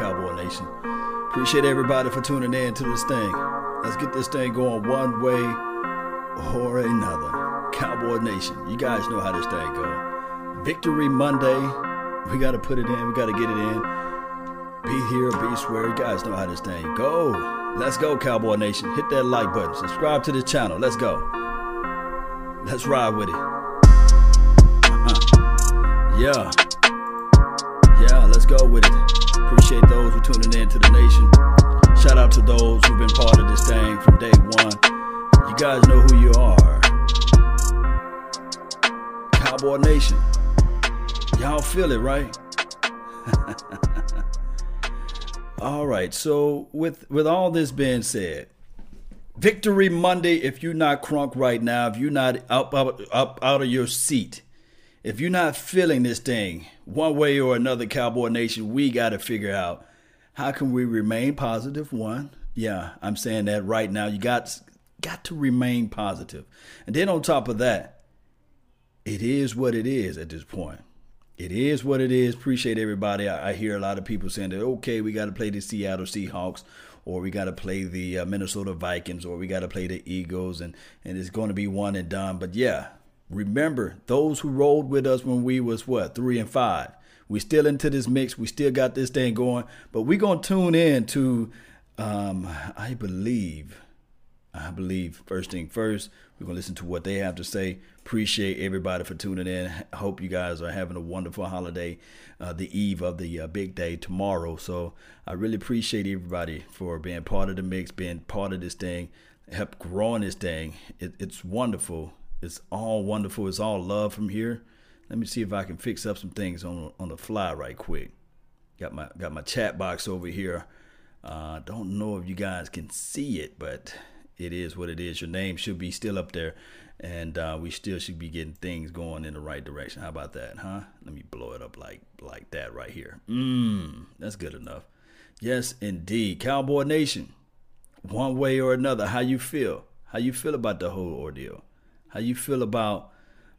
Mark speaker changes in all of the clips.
Speaker 1: Cowboy Nation. Appreciate everybody for tuning in to this thing. Let's get this thing going one way or another. Cowboy Nation, you guys know how this thing go. Victory Monday. We got to put it in. We got to get it in. Be here, be square. You guys know how this thing go. Let's go, Cowboy Nation. Hit that like button. Subscribe to the channel. Let's go. Let's ride with it. Uh-huh. Yeah. Yeah, let's go with it. Appreciate those who tuning in to the nation. Shout out to those who've been part of this thing from day one. You guys know who you are. Cowboy Nation. Y'all feel it, right? all right. So with with all this being said, Victory Monday. If you're not crunk right now, if you're not up up up out of your seat, if you're not feeling this thing one way or another, Cowboy Nation, we got to figure out how can we remain positive. One, yeah, I'm saying that right now. You got got to remain positive, and then on top of that, it is what it is at this point. It is what it is. Appreciate everybody. I, I hear a lot of people saying that okay, we got to play the Seattle Seahawks or we got to play the uh, Minnesota Vikings, or we got to play the Eagles, and and it's going to be one and done. But yeah, remember those who rolled with us when we was what three and five. We still into this mix. We still got this thing going, but we gonna tune in to, um, I believe, I believe first thing first. We're gonna listen to what they have to say. Appreciate everybody for tuning in. Hope you guys are having a wonderful holiday, uh, the eve of the uh, big day tomorrow. So I really appreciate everybody for being part of the mix, being part of this thing, help growing this thing. It, it's wonderful. It's all wonderful. It's all love from here. Let me see if I can fix up some things on on the fly right quick. Got my got my chat box over here. Uh, don't know if you guys can see it, but it is what it is. Your name should be still up there, and uh, we still should be getting things going in the right direction. How about that, huh? Let me blow it up like like that right here. Mmm, that's good enough. Yes, indeed, Cowboy Nation. One way or another, how you feel? How you feel about the whole ordeal? How you feel about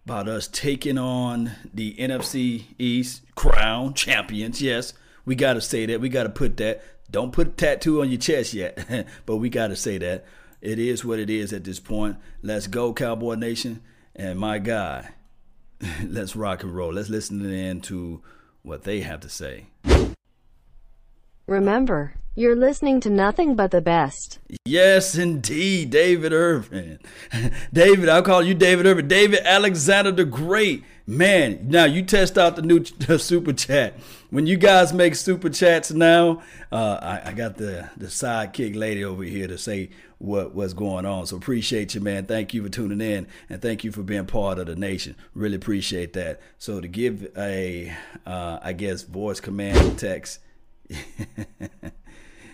Speaker 1: about us taking on the NFC East crown champions? Yes, we got to say that. We got to put that. Don't put a tattoo on your chest yet, but we got to say that. It is what it is at this point. Let's go, Cowboy Nation. And my God, let's rock and roll. Let's listen in to what they have to say.
Speaker 2: Remember, you're listening to nothing but the best.
Speaker 1: Yes, indeed, David Irvin. David, I'll call you David Irvin. David Alexander the Great. Man, now you test out the new super chat. When you guys make super chats now, uh, I, I, got the the sidekick lady over here to say what what's going on. So appreciate you, man. Thank you for tuning in and thank you for being part of the nation. Really appreciate that. So to give a, uh, I guess, voice command text.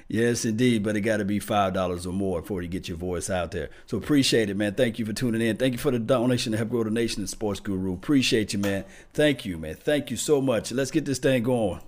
Speaker 1: Yes, indeed, but it got to be five dollars or more before you get your voice out there. So appreciate it, man. Thank you for tuning in. Thank you for the donation to help grow the nation and Sports Guru. Appreciate you, man. Thank you, man. Thank you so much. Let's get this thing going.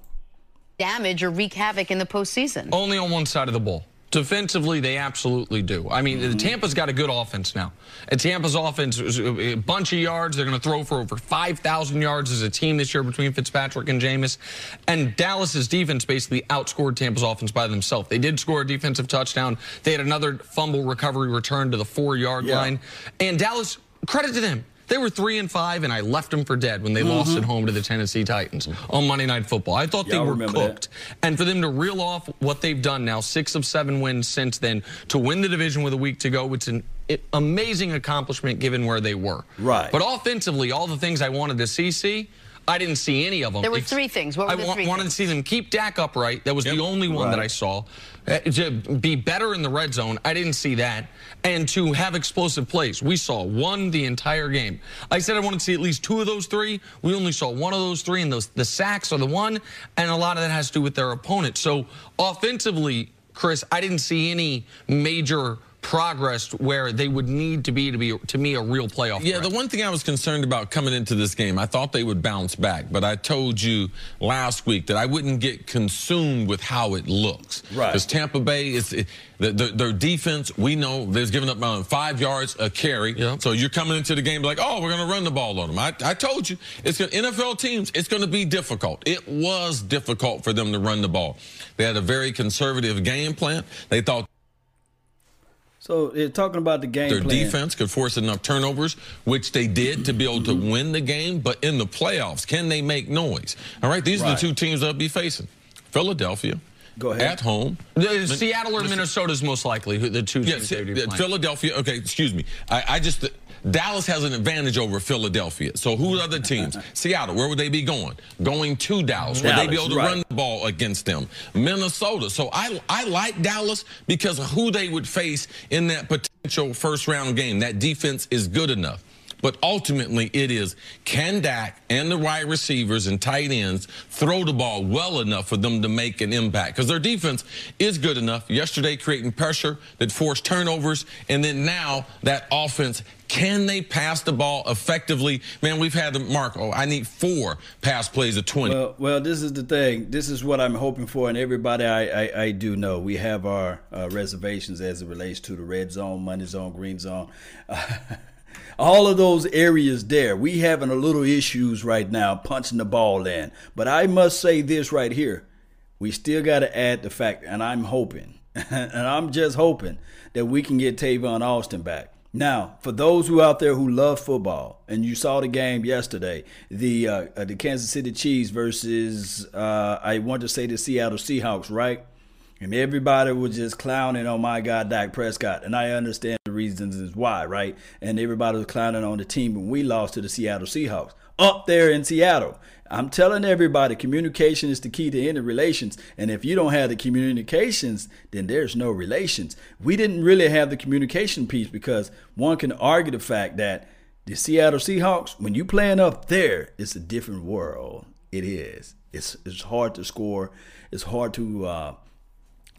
Speaker 3: Damage or wreak havoc in the postseason.
Speaker 4: Only on one side of the ball. Defensively, they absolutely do. I mean, mm-hmm. Tampa's got a good offense now. And Tampa's offense is a bunch of yards. They're going to throw for over 5,000 yards as a team this year between Fitzpatrick and Jameis. And Dallas's defense basically outscored Tampa's offense by themselves. They did score a defensive touchdown. They had another fumble recovery return to the four yard yeah. line. And Dallas, credit to them. They were three and five, and I left them for dead when they mm-hmm. lost at home to the Tennessee Titans on Monday Night Football. I thought they were cooked. That. And for them to reel off what they've done now, six of seven wins since then, to win the division with a week to go, it's an amazing accomplishment given where they were.
Speaker 1: Right.
Speaker 4: But offensively, all the things I wanted to see, see. I didn't see any of them.
Speaker 3: There were three things. What were
Speaker 4: I
Speaker 3: the three
Speaker 4: wanted
Speaker 3: things?
Speaker 4: to see them keep Dak upright. That was yep. the only one right. that I saw. Uh, to be better in the red zone, I didn't see that. And to have explosive plays, we saw one the entire game. I said I wanted to see at least two of those three. We only saw one of those three, and those the sacks are the one, and a lot of that has to do with their opponent. So offensively, Chris, I didn't see any major progressed where they would need to be to be to me a real playoff.
Speaker 5: Yeah,
Speaker 4: threat.
Speaker 5: the one thing I was concerned about coming into this game, I thought they would bounce back, but I told you last week that I wouldn't get consumed with how it looks.
Speaker 1: Right.
Speaker 5: Because Tampa Bay is it, the, the, their defense. We know they've given up um, five yards a carry.
Speaker 4: Yeah.
Speaker 5: So you're coming into the game like, oh, we're going to run the ball on them. I, I told you, it's gonna, NFL teams. It's going to be difficult. It was difficult for them to run the ball. They had a very conservative game plan. They thought
Speaker 1: So they're talking about the game
Speaker 5: their
Speaker 1: plan.
Speaker 5: defense could force enough turnovers, which they did to be able to win the game. But in the playoffs, can they make noise? All right, these are the two teams they'll be facing: Philadelphia,
Speaker 1: Go ahead.
Speaker 5: at home.
Speaker 4: The Seattle or Minnesota is most likely the two
Speaker 5: Yeah,
Speaker 4: teams
Speaker 5: see,
Speaker 4: they would be
Speaker 5: uh. Philadelphia. Okay, excuse me. I, I just Dallas has an advantage over Philadelphia. So who are the teams? Seattle. Where would they be going? Going to Dallas. Would they be able to
Speaker 1: right.
Speaker 5: run the ball against them? Minnesota. So I I like Dallas because of who they would face in that potential first round game. That defense is good enough. But ultimately, it is can Dak and the wide receivers and tight ends throw the ball well enough for them to make an impact? Because their defense is good enough. Yesterday, creating pressure that forced turnovers. And then now, that offense, can they pass the ball effectively? Man, we've had the mark, oh, I need four pass plays of 20.
Speaker 1: Well, well, this is the thing. This is what I'm hoping for, and everybody I, I, I do know. We have our uh, reservations as it relates to the red zone, money zone, green zone. all of those areas there, we having a little issues right now punching the ball in. But I must say this right here. We still got to add the fact, and I'm hoping, and I'm just hoping that we can get Tavon Austin back. Now, for those who out there who love football, and you saw the game yesterday, the uh, uh, the Kansas City Chiefs versus uh, I want to say the Seattle Seahawks, right? And everybody was just clowning on my guy Dak Prescott, and I understand the reasons is why, right? And everybody was clowning on the team when we lost to the Seattle Seahawks up there in Seattle. I'm telling everybody, communication is the key to any relations. And if you don't have the communications, then there's no relations. We didn't really have the communication piece because one can argue the fact that the Seattle Seahawks, when you playing up there, it's a different world. It is. It's it's hard to score. It's hard to uh,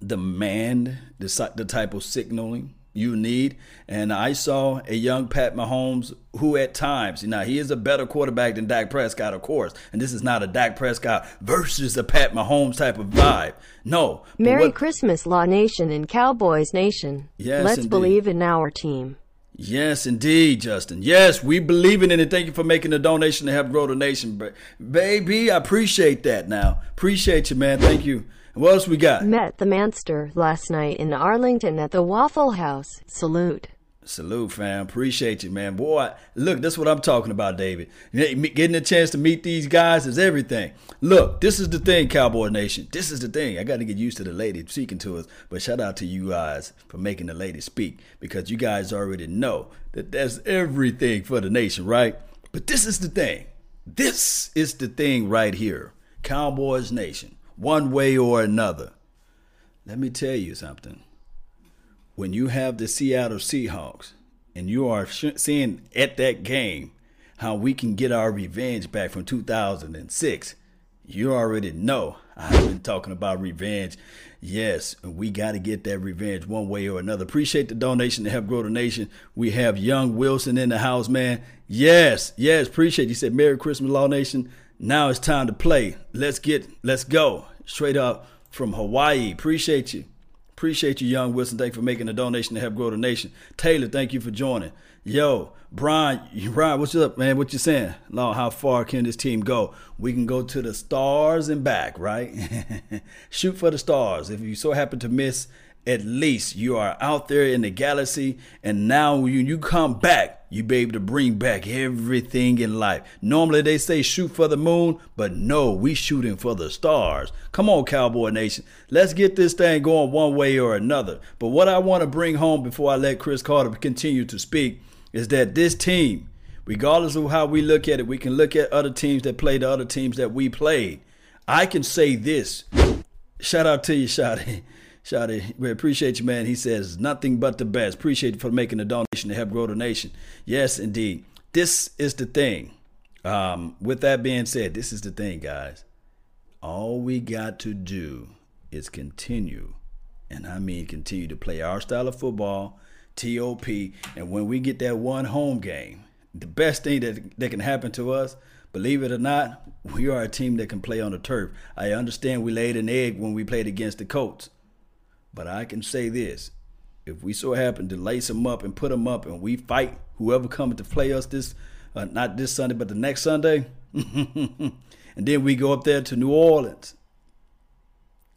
Speaker 1: demand the the type of signaling you need. And I saw a young Pat Mahomes who, at times, now he is a better quarterback than Dak Prescott, of course. And this is not a Dak Prescott versus a Pat Mahomes type of vibe. No.
Speaker 2: Merry
Speaker 1: what-
Speaker 2: Christmas, Law Nation and Cowboys Nation.
Speaker 1: Yes,
Speaker 2: Let's
Speaker 1: indeed.
Speaker 2: believe in our team.
Speaker 1: Yes, indeed, Justin. Yes, we believe in it, and thank you for making the donation to help grow the nation. Ba- Baby, I appreciate that now. Appreciate you, man. Thank you. What else we got?
Speaker 2: Met the Manster last night in Arlington at the Waffle House. Salute.
Speaker 1: Salute, fam. Appreciate you, man. Boy, look, that's what I'm talking about, David. Getting a chance to meet these guys is everything. Look, this is the thing, Cowboy Nation. This is the thing. I got to get used to the lady speaking to us. But shout out to you guys for making the lady speak because you guys already know that that's everything for the nation, right? But this is the thing. This is the thing right here. Cowboys Nation, one way or another. Let me tell you something when you have the Seattle Seahawks and you are seeing at that game how we can get our revenge back from 2006, you already know I've been talking about revenge. Yes, we got to get that revenge one way or another. Appreciate the donation to help grow the nation. We have Young Wilson in the house, man. Yes, yes, appreciate you. said Merry Christmas, Law Nation. Now it's time to play. Let's get, let's go. Straight up from Hawaii. Appreciate you. Appreciate you, Young Wilson. Thank you for making a donation to help grow the nation. Taylor, thank you for joining. Yo, Brian, Brian, what's up, man? What you saying? Lord, how far can this team go? We can go to the stars and back, right? Shoot for the stars. If you so happen to miss, at least you are out there in the galaxy, and now when you come back, you be able to bring back everything in life. Normally they say shoot for the moon, but no, we shooting for the stars. Come on, Cowboy Nation. Let's get this thing going one way or another. But what I want to bring home before I let Chris Carter continue to speak is that this team, regardless of how we look at it, we can look at other teams that played the other teams that we played. I can say this. Shout out to you, Shotty. Shotty, we appreciate you, man. He says nothing but the best. Appreciate you for making a donation to help grow the nation. Yes, indeed. This is the thing. Um, with that being said, this is the thing, guys. All we got to do is continue, and I mean continue to play our style of football, TOP. And when we get that one home game, the best thing that, that can happen to us, believe it or not, we are a team that can play on the turf. I understand we laid an egg when we played against the Colts. But I can say this if we so happen to lace them up and put them up and we fight whoever comes to play us this, uh, not this Sunday, but the next Sunday, and then we go up there to New Orleans.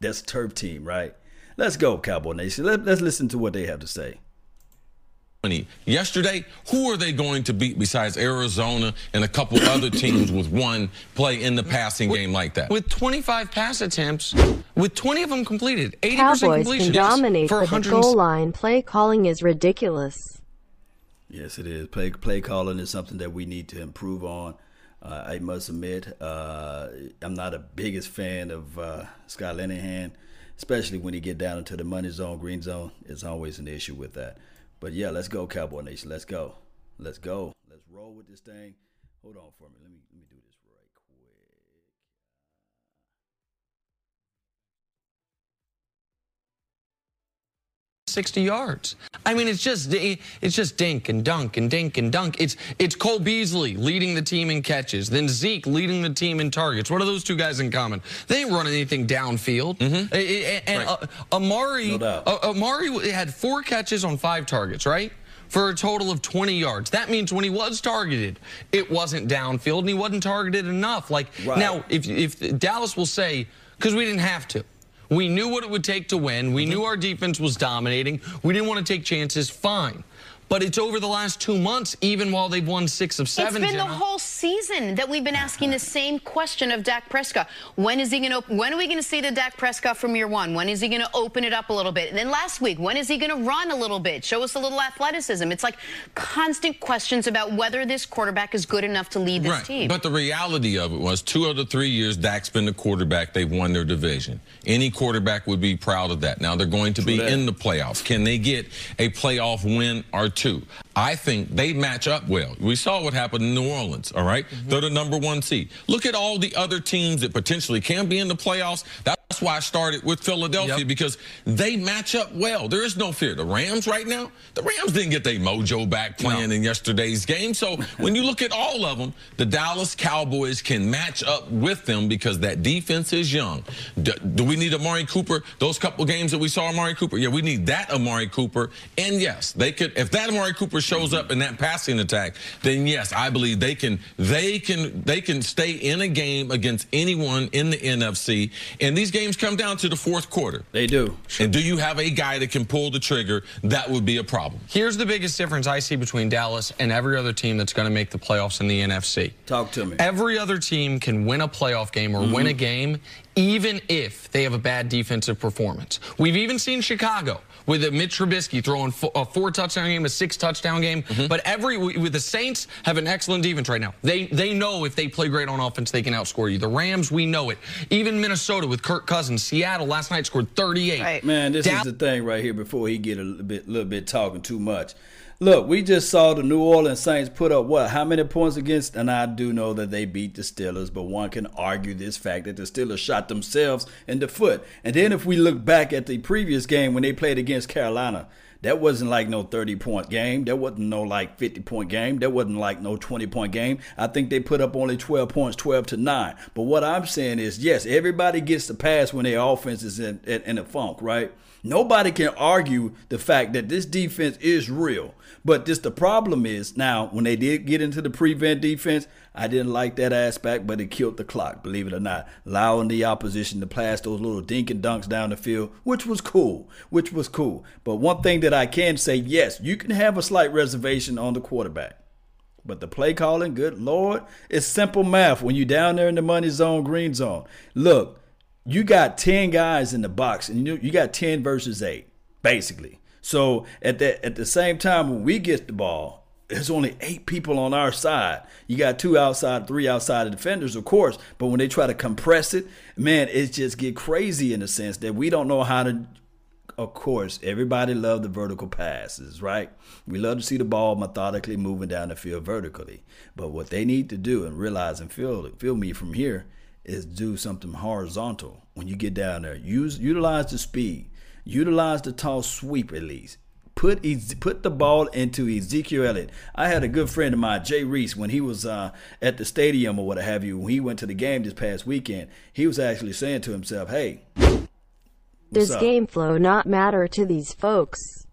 Speaker 1: That's turf team, right? Let's go, Cowboy Nation. Let, let's listen to what they have to say.
Speaker 5: Yesterday, who are they going to beat besides Arizona and a couple other teams with one play in the passing
Speaker 4: with,
Speaker 5: game like that?
Speaker 4: With 25 pass attempts, with 20 of them completed, 80%
Speaker 2: Cowboys
Speaker 4: completion.
Speaker 2: can dominate,
Speaker 4: for
Speaker 2: but the goal line play calling is ridiculous.
Speaker 1: Yes, it is. Play play calling is something that we need to improve on. Uh, I must admit, uh, I'm not a biggest fan of uh, Scott Linehan, especially when he get down into the money zone, green zone. It's always an issue with that. But yeah, let's go, Cowboy Nation. Let's go. Let's go. Let's roll with this thing. Hold on for me. Let me
Speaker 4: 60 yards. I mean, it's just it's just dink and dunk and dink and dunk. It's it's Cole Beasley leading the team in catches, then Zeke leading the team in targets. What are those two guys in common? They ain't running anything downfield. Mm-hmm. And right. uh, Amari no uh, Amari had four catches on five targets, right? For a total of 20 yards. That means when he was targeted, it wasn't downfield and he wasn't targeted enough. Like right. now, if if Dallas will say, because we didn't have to. We knew what it would take to win. We mm-hmm. knew our defense was dominating. We didn't want to take chances. Fine. But it's over the last two months, even while they've won six of seven.
Speaker 3: It's been
Speaker 4: Jenna.
Speaker 3: the whole season that we've been asking the same question of Dak Prescott. When is he going to? When are we going to see the Dak Prescott from year one? When is he going to open it up a little bit? And then last week, when is he going to run a little bit? Show us a little athleticism. It's like constant questions about whether this quarterback is good enough to lead this
Speaker 5: right.
Speaker 3: team.
Speaker 5: But the reality of it was, two of the three years Dak's been the quarterback, they've won their division. Any quarterback would be proud of that. Now they're going to be in the playoffs. Can they get a playoff win or two? I think they match up well. We saw what happened in New Orleans, all right? mm-hmm. They're the number one seed. Look at all the other teams that potentially can be in the playoffs. That's why I started with Philadelphia yep. because they match up well. There is no fear. The Rams right now, the Rams didn't get their mojo back playing no. in yesterday's game. So when you look at all of them, the Dallas Cowboys can match up with them because that defense is young. Do, do we need Amari Cooper? Those couple games that we saw Amari Cooper, yeah, we need that Amari Cooper. And yes, they could, if that Amari Cooper shows up in that passing attack, then yes, I believe they can they can they can stay in a game against anyone in the NFC. And these games come down to the fourth quarter.
Speaker 1: They do.
Speaker 5: And do you have a guy that can pull the trigger? That would be a problem.
Speaker 4: Here's the biggest difference I see between Dallas and every other team that's going to make the playoffs in the NFC.
Speaker 1: Talk to me.
Speaker 4: Every other team can win a playoff game or mm-hmm. win a game even if they have a bad defensive performance. We've even seen Chicago with a Mitch Trubisky throwing a four touchdown game, a six touchdown game. Mm-hmm. But every with the Saints have an excellent defense right now. They they know if they play great on offense, they can outscore you. The Rams, we know it. Even Minnesota with Kirk Cousins, Seattle last night scored 38.
Speaker 1: Right. Man, this is the thing right here. Before he get a little bit, little bit talking too much. Look, we just saw the New Orleans Saints put up what? How many points against? And I do know that they beat the Steelers, but one can argue this fact that the Steelers shot themselves in the foot. And then if we look back at the previous game when they played against Carolina, that wasn't like no 30 point game. That wasn't no like 50 point game. That wasn't like no 20 point game. I think they put up only 12 points, 12 to 9. But what I'm saying is, yes, everybody gets the pass when their offense is in, in, in a funk, right? Nobody can argue the fact that this defense is real. But just the problem is now when they did get into the prevent defense, I didn't like that aspect, but it killed the clock, believe it or not, allowing the opposition to pass those little dink and dunks down the field, which was cool, which was cool. But one thing that I can say, yes, you can have a slight reservation on the quarterback. But the play calling, good Lord, it's simple math when you're down there in the money zone, green zone. Look, you got 10 guys in the box and you you got 10 versus 8 basically so at the at the same time when we get the ball there's only eight people on our side. You got two outside, three outside defenders, of course. But when they try to compress it, man, it just get crazy in the sense that we don't know how to. Of course, everybody love the vertical passes, right? We love to see the ball methodically moving down the field vertically. But what they need to do and realize and feel feel me from here is do something horizontal when you get down there. Use utilize the speed, utilize the tall sweep at least. Put put the ball into Ezekiel Elliott. I had a good friend of mine, Jay Reese, when he was uh, at the stadium or what have you. When he went to the game this past weekend, he was actually saying to himself, "Hey,
Speaker 2: does
Speaker 1: up?
Speaker 2: game flow not matter to these folks?"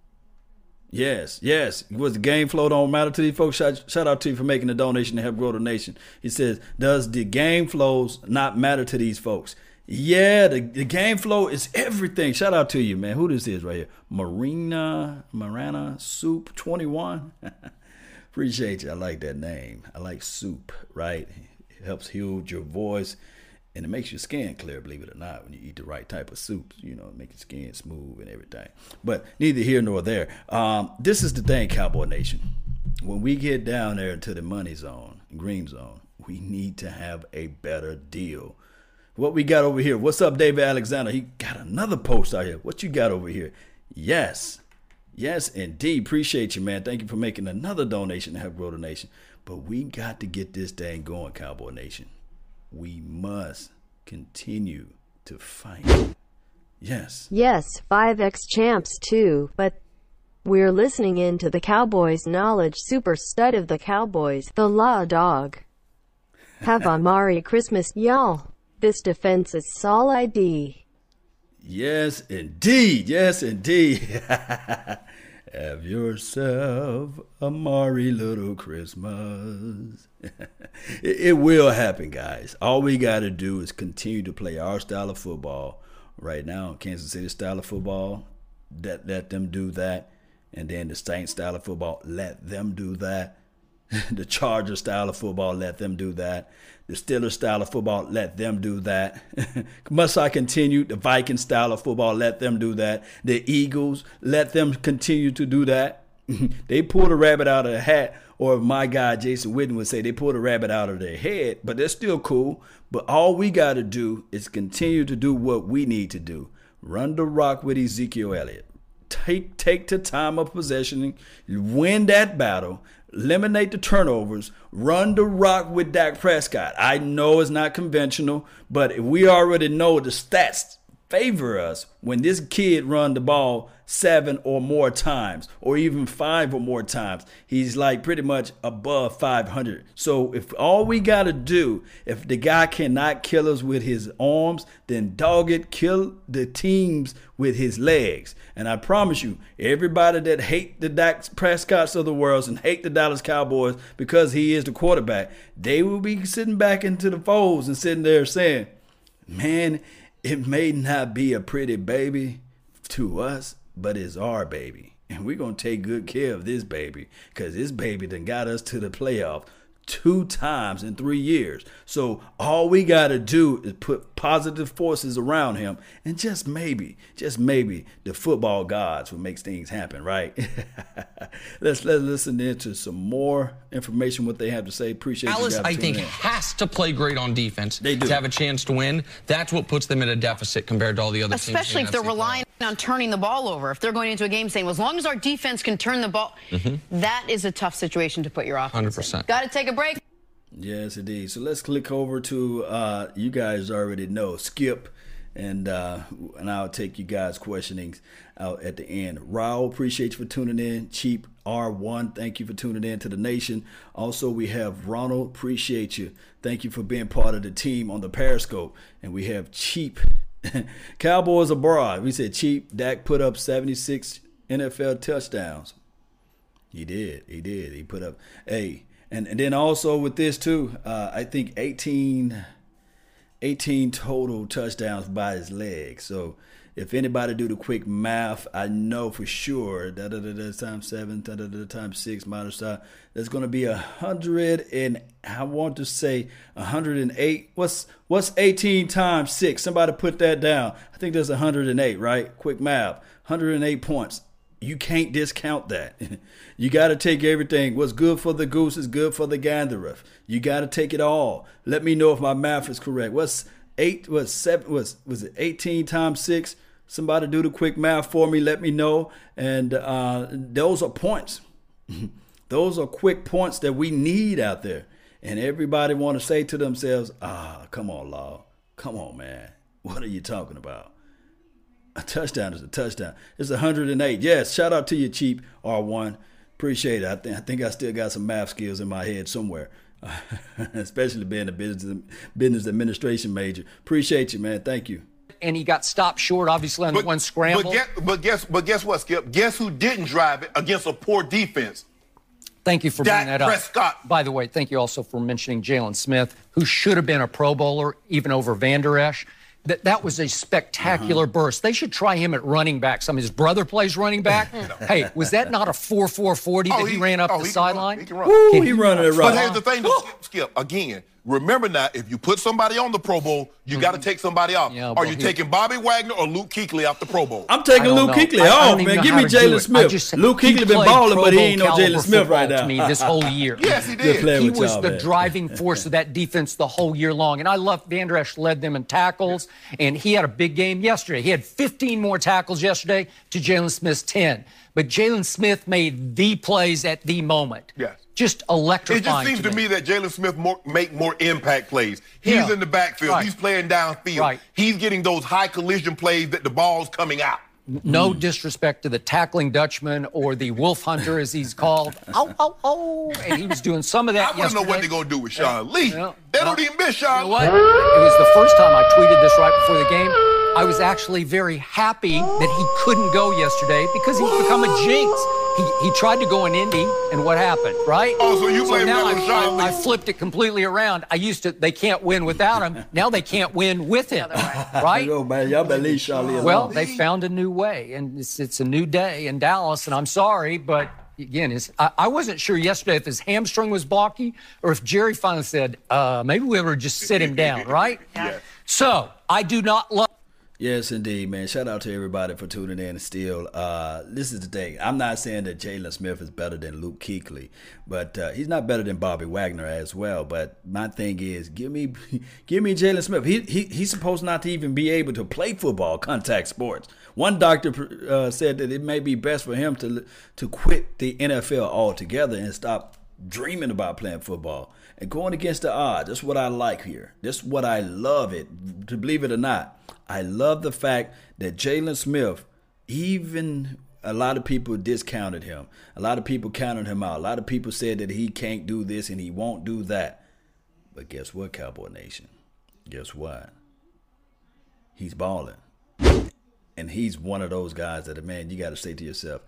Speaker 1: Yes, yes. Was the game flow don't matter to these folks? Shout, shout out to you for making a donation to help grow the nation. He says, does the game flows not matter to these folks? Yeah, the, the game flow is everything. Shout out to you, man. Who this is right here? Marina, Marana Soup 21. Appreciate you. I like that name. I like soup, right? It helps heal your voice and it makes your skin clear, believe it or not, when you eat the right type of soups. You know, make your skin smooth and everything. But neither here nor there. Um, this is the thing, Cowboy Nation. When we get down there into the money zone, green zone, we need to have a better deal. What we got over here? What's up, David Alexander? He got another post out here. What you got over here? Yes. Yes, indeed. Appreciate you, man. Thank you for making another donation to help grow the nation. But we got to get this thing going, Cowboy Nation we must continue to fight. Yes.
Speaker 2: Yes, 5X champs too, but we're listening in to the Cowboys knowledge super stud of the Cowboys, the Law Dog. Have a Merry Christmas, y'all. This defense is Sol ID.
Speaker 1: Yes, indeed. Yes, indeed. Have yourself a merry little Christmas. it, will happen, guys. All we got to do is continue to play our style of football. Right now, Kansas City style of football, that let them do that. And then the Saints style of football, let them do that. the Charger style of football, let them do that. The Steelers style of football, let them do that. Must I continue? The Viking style of football, let them do that. The Eagles, let them continue to do that. they pulled a rabbit out of the hat, or my guy Jason Witten would say they pulled a rabbit out of their head, but they're still cool. But all we got to do is continue to do what we need to do. Run the rock with Ezekiel Elliott. Take take the time of possession, win that battle, eliminate the turnovers, run the rock with Dak Prescott. I know it's not conventional, but we already know the stats favor us when this kid run the ball seven or more times or even five or more times. He's like pretty much above 500 so if all we got to do if the guy cannot kill us with his arms then dog it kill the teams with his legs. And i promise you everybody that hate the Dak Prescotts of the world and hate the Dallas Cowboys because he is the quarterback they will be sitting back into the folds and sitting there saying man it may not be a pretty baby to us, but it's our baby. And we're going to take good care of this baby because this baby done got us to the playoff two times in three years. So all we got to do is put positive forces around him, and just maybe, just maybe, the football gods will make things happen, right? let's let's listen into some more information what they have to say. Appreciate
Speaker 4: Alice,
Speaker 1: you
Speaker 4: I think
Speaker 1: in.
Speaker 4: has to play great on defense
Speaker 1: They do.
Speaker 4: to have a chance to win. That's what puts them in a deficit compared to all the other teams. in
Speaker 3: Especially if they're relying on turning the ball over. If they're going into a game saying, well, as long as our defense can turn the ball, that is a tough situation to put your offense
Speaker 4: 100%.
Speaker 3: Got to take a break.
Speaker 1: Yes, indeed. So let's click over to uh, you guys already know Skip, and uh, and I'll take you guys' questionings out at the end. Raul, appreciate you for tuning in. Cheap R1, thank you for tuning in to the nation. Also, we have Ronald, appreciate you. Thank you for being part of the team on the Periscope. And we have Cheap Cowboys abroad. We said Cheap Dak put up 76 NFL touchdowns. He did. He did. He put up hey, and and then also with this too, uh, I think 18, 18 total touchdowns by his leg. So if anybody do the quick math, I know for sure da da da times seven, da da da times six minus that, there's to be a hundred and I want to say a hundred and eight. What's what's 18 times six? Somebody put that down. I think there's a hundred and eight, right? Quick math, 108 points you can't discount that. you got to take everything. What's good for the goose is good for the gander. You got to take it all. Let me know if my math is correct. What's eight? What's seven? Was was it eighteen times six? Somebody do the quick math for me. Let me know. And uh, those are points. those are quick points that we need out there. And everybody want to say to themselves, "Ah, come on, law. Come on, man. What are you talking about?" A touchdown is a touchdown. It's 108. Yes, shout out to you, cheap R1. Appreciate it. I, th- I think I still got some math skills in my head somewhere, especially being a business business administration major. Appreciate you, man. Thank you.
Speaker 6: And he got stopped short, obviously, on the one scramble.
Speaker 7: But guess, but guess, but guess what, Skip? Guess who didn't drive it against a poor defense?
Speaker 6: Thank you for
Speaker 7: Dak
Speaker 6: bringing that up.
Speaker 7: Prescott.
Speaker 6: By the way, thank you also for mentioning Jaylon Smith, who should have been a Pro Bowler even over Vander Esch. That, that was a spectacular
Speaker 7: Uh-huh.
Speaker 6: burst. They should try him at running back. Some of his brother plays running back. hey, was that not a 4 4 40
Speaker 7: Oh,
Speaker 6: that he, ran up
Speaker 7: oh,
Speaker 6: the
Speaker 7: he can
Speaker 6: sideline?
Speaker 7: He can run.
Speaker 1: Woo,
Speaker 6: Can
Speaker 1: he
Speaker 6: he
Speaker 1: running it
Speaker 6: run?
Speaker 7: But
Speaker 1: right.
Speaker 7: here's the thing, though, Skip, Skip. Again, remember now, if you put somebody on the Pro Bowl, you got to take somebody off.
Speaker 6: Mm-hmm. Yeah,
Speaker 7: Are you
Speaker 6: he-
Speaker 7: taking Bobby Wagner or Luke Kuechly off the Pro Bowl?
Speaker 1: I'm taking Luke
Speaker 6: know.
Speaker 1: Kuechly
Speaker 6: I- I
Speaker 1: off, man. Give me
Speaker 6: Jaylon
Speaker 1: Smith.
Speaker 6: just-
Speaker 1: Luke
Speaker 6: he
Speaker 1: Kuechly been
Speaker 6: played
Speaker 1: balling,
Speaker 6: Pro
Speaker 1: but he ain't no Jaylon Smith right now.
Speaker 6: To me, this whole year.
Speaker 7: Yes, he did.
Speaker 6: he was the
Speaker 1: man.
Speaker 6: driving force of that defense the whole year long. And I love Vander Esch led them in tackles, and he had a big game yesterday. He had 15 more tackles yesterday to Jaylon Smith's 10. But Jaylon Smith made the plays at the moment.
Speaker 7: Yes.
Speaker 6: Just electrifying.
Speaker 7: It just seems to me that Jaylon Smith more, make more impact plays. He's
Speaker 6: Yeah.
Speaker 7: in the backfield.
Speaker 6: Right.
Speaker 7: He's playing downfield.
Speaker 6: Right.
Speaker 7: He's getting those high collision plays that the ball's coming out.
Speaker 6: No disrespect to the tackling Dutchman or the wolf hunter, as he's called. oh, oh, oh. And he was doing some of that.
Speaker 7: I want to know what they're going to do with Sean Lee.
Speaker 6: Yeah.
Speaker 7: They don't even miss
Speaker 6: You
Speaker 7: Sean
Speaker 6: know what? It was the first time I tweeted this right before the game. I was actually very happy that he couldn't go yesterday because he's become a jinx. He, he tried to go in Indy, and what happened, right?
Speaker 7: Oh, so you blame
Speaker 6: now
Speaker 7: that
Speaker 6: I,
Speaker 7: on
Speaker 6: I, I flipped it completely around. I used to, they can't win without him. Now they can't win with him, right?
Speaker 1: Yo, man, y'all better leave Charlie alone.
Speaker 6: Well, they found a new way, and it's, it's a new day in Dallas. And I'm sorry, but again, his, I, I wasn't sure yesterday if his hamstring was balky or if Jerry finally said, uh, maybe we ever just sit him down, right?
Speaker 7: Yeah.
Speaker 6: So I do not love.
Speaker 1: Yes, indeed, man. Shout out to everybody for tuning in. Still, uh, this is the thing. I'm not saying that Jaylon Smith is better than Luke Kuechly, but uh, he's not better than Bobby Wagner as well. But my thing is, give me, give me Jaylon Smith. He, he he's supposed not to even be able to play football, contact sports. One doctor uh, said that it may be best for him to to quit the NFL altogether and stop dreaming about playing football and going against the odds. That's what I like here. That's what I love it. To believe it or not, I love the fact that Jaylon Smith, even a lot of people discounted him. A lot of people counted him out. A lot of people said that he can't do this and he won't do that. But guess what, Cowboy Nation? Guess what? He's balling. And he's one of those guys that, a man, you got to say to yourself,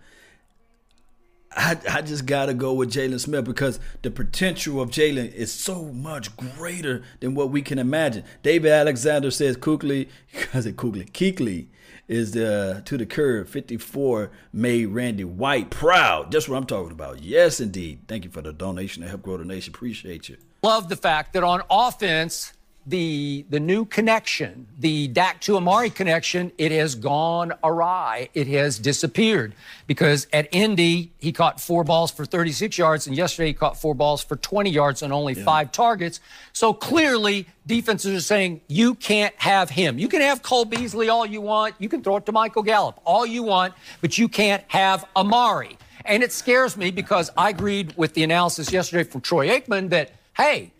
Speaker 1: I, I just got to go with Jaylon Smith because the potential of Jaylon is so much greater than what we can imagine. David Alexander says Kuechly, because it Kuechly, Kuechly is the to the curve 54 made Randy White proud. That's what I'm talking about. Yes, indeed. Thank you for the donation to help grow the nation. Appreciate you.
Speaker 6: love the fact that on offense, the the new connection, the Dak to Amari connection, it has gone awry. It has disappeared because at Indy he caught four balls for 36 yards, and yesterday he caught four balls for 20 yards on only five targets. So clearly, defenses are saying you can't have him. You can have Cole Beasley all you want. You can throw it to Michael Gallup all you want, but you can't have Amari. And it scares me because I agreed with the analysis yesterday from Troy Aikman that hey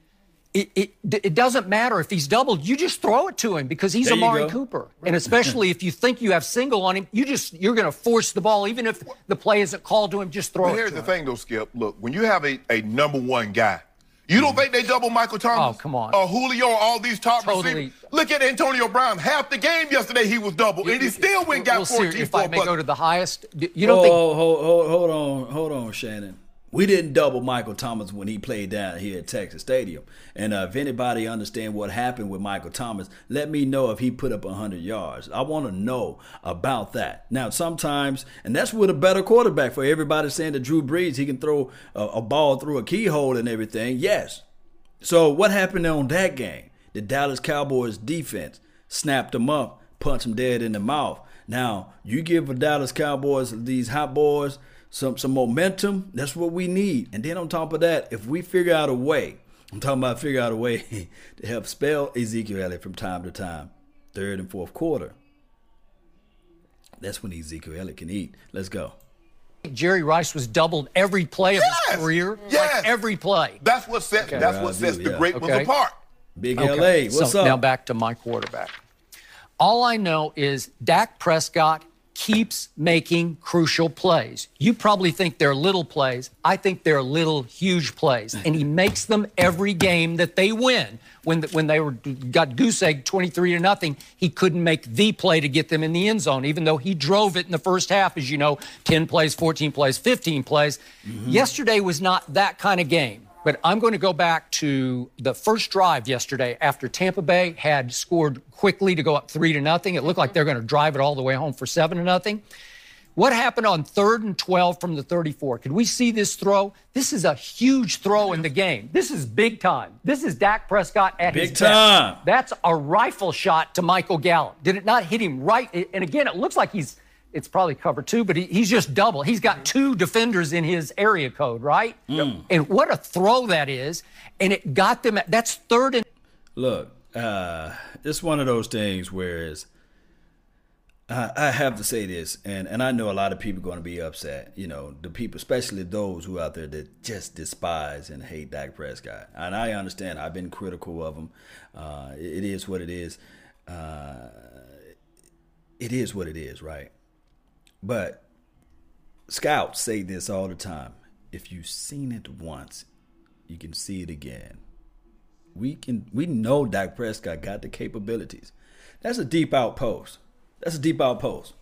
Speaker 6: it, it, it doesn't matter if he's doubled. You just throw it to him because he's
Speaker 1: There you
Speaker 6: Amari
Speaker 1: go.
Speaker 6: Cooper. And especially if you think you have single on him, you just you're going to force the ball, even if the play isn't called to him. Just throw it.
Speaker 7: But
Speaker 6: it.
Speaker 7: here's
Speaker 6: to
Speaker 7: the
Speaker 6: him.
Speaker 7: thing, though, Skip. Look, when you have a, a number one guy, you don't hmm. think they double Michael Thomas?
Speaker 6: Oh, come on.
Speaker 7: Or Julio, or all these top
Speaker 6: Totally.
Speaker 7: receivers. Look at Antonio Brown. Half the game yesterday he was double, and he still went and got
Speaker 6: We'll see
Speaker 7: 14
Speaker 6: if
Speaker 7: for
Speaker 6: I
Speaker 7: a
Speaker 6: may go to the highest. You don't
Speaker 1: oh,
Speaker 6: think
Speaker 1: hold, hold, hold on, hold on, Shannon. We didn't double Michael Thomas when he played down here at Texas Stadium. And uh, if anybody understand what happened with Michael Thomas, let me know if he put up 100 yards. I want to know about that. Now, sometimes, and that's with a better quarterback for everybody saying that Drew Brees, he can throw a, a ball through a keyhole and everything. Yes. So what happened on that game? The Dallas Cowboys defense snapped them up, punched them dead in the mouth. Now you give the Dallas Cowboys these hot boys some some momentum. That's what we need. And then on top of that, if we figure out a way, I'm talking about figure out a way to help spell Ezekiel Elliott from time to time, third and fourth quarter. That's when Ezekiel Elliott can eat. Let's go.
Speaker 6: Jerry Rice was doubled every play of his career?
Speaker 7: Yes!
Speaker 6: Like every play.
Speaker 7: That's what sets, that's what sets
Speaker 1: do,
Speaker 7: the
Speaker 1: yeah.
Speaker 7: great ones apart.
Speaker 1: Big
Speaker 6: Okay,
Speaker 1: LA. What's
Speaker 6: so
Speaker 1: up?
Speaker 6: Now back to my quarterback. all I know is Dak Prescott keeps making crucial plays. You probably think they're little plays. I think they're little huge plays, and he makes them every game that they win. When the, when they were got goose egg 23 to nothing, he couldn't make the play to get them in the end zone, even though he drove it in the first half. As you know, 10 plays, 14 plays, 15 plays. Mm-hmm. Yesterday was not that kind of game. But I'm going to go back to the first drive yesterday after Tampa Bay had scored quickly to go up three to nothing. It looked like they're going to drive it all the way home for seven to nothing. What happened on third and 12 from the 34? Could we see this throw? This is a huge throw in the game. This is big time. This is Dak Prescott at
Speaker 1: big
Speaker 6: his
Speaker 1: time.
Speaker 6: Best. That's a rifle shot to Michael Gallup. Did it not hit him right? And again, it looks like he's it's probably cover two, but he, he's just double. He's got two defenders in his area code, right? Mm. And what a throw that is. And it got them, at, that's third and.
Speaker 1: Look, uh, it's one of those things where uh, I have to say this, and, and I know a lot of people are going to be upset. You know, the people, especially those who out there that just despise and hate Dak Prescott. And I understand. I've been critical of him. Uh, it, it is what it is. Uh, it is what it is, right? But scouts say this all the time. If you've seen it once, you can see it again. We can we know Dak Prescott got the capabilities. That's a deep out post. That's a deep out post.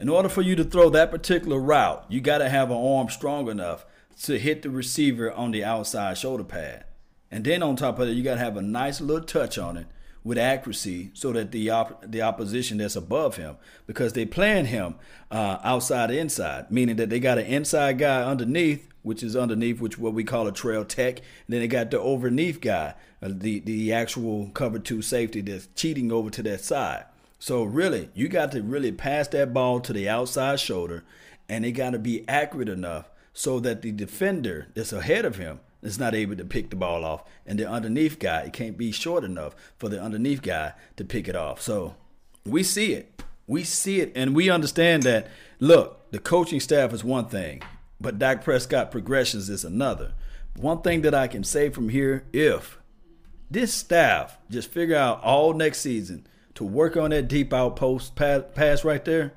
Speaker 1: In order for you to throw that particular route, you got to have an arm strong enough to hit the receiver on the outside shoulder pad. And then on top of it, you got to have a nice little touch on it with accuracy so that the op- the opposition that's above him because they plan him uh, outside inside, meaning that they got an inside guy underneath, which is underneath, which what we call a trail tech, and then they got the overneath guy, uh, the the actual cover two safety that's cheating over to that side. So really, you got to really pass that ball to the outside shoulder, and it got to be accurate enough so that the defender that's ahead of him is not able to pick the ball off. And the underneath guy, it can't be short enough for the underneath guy to pick it off. So we see it. We see it. And we understand that, look, the coaching staff is one thing, but Dak Prescott progressions is another. One thing that I can say from here, if this staff just figure out all next season to work on that deep out outpost pass right there,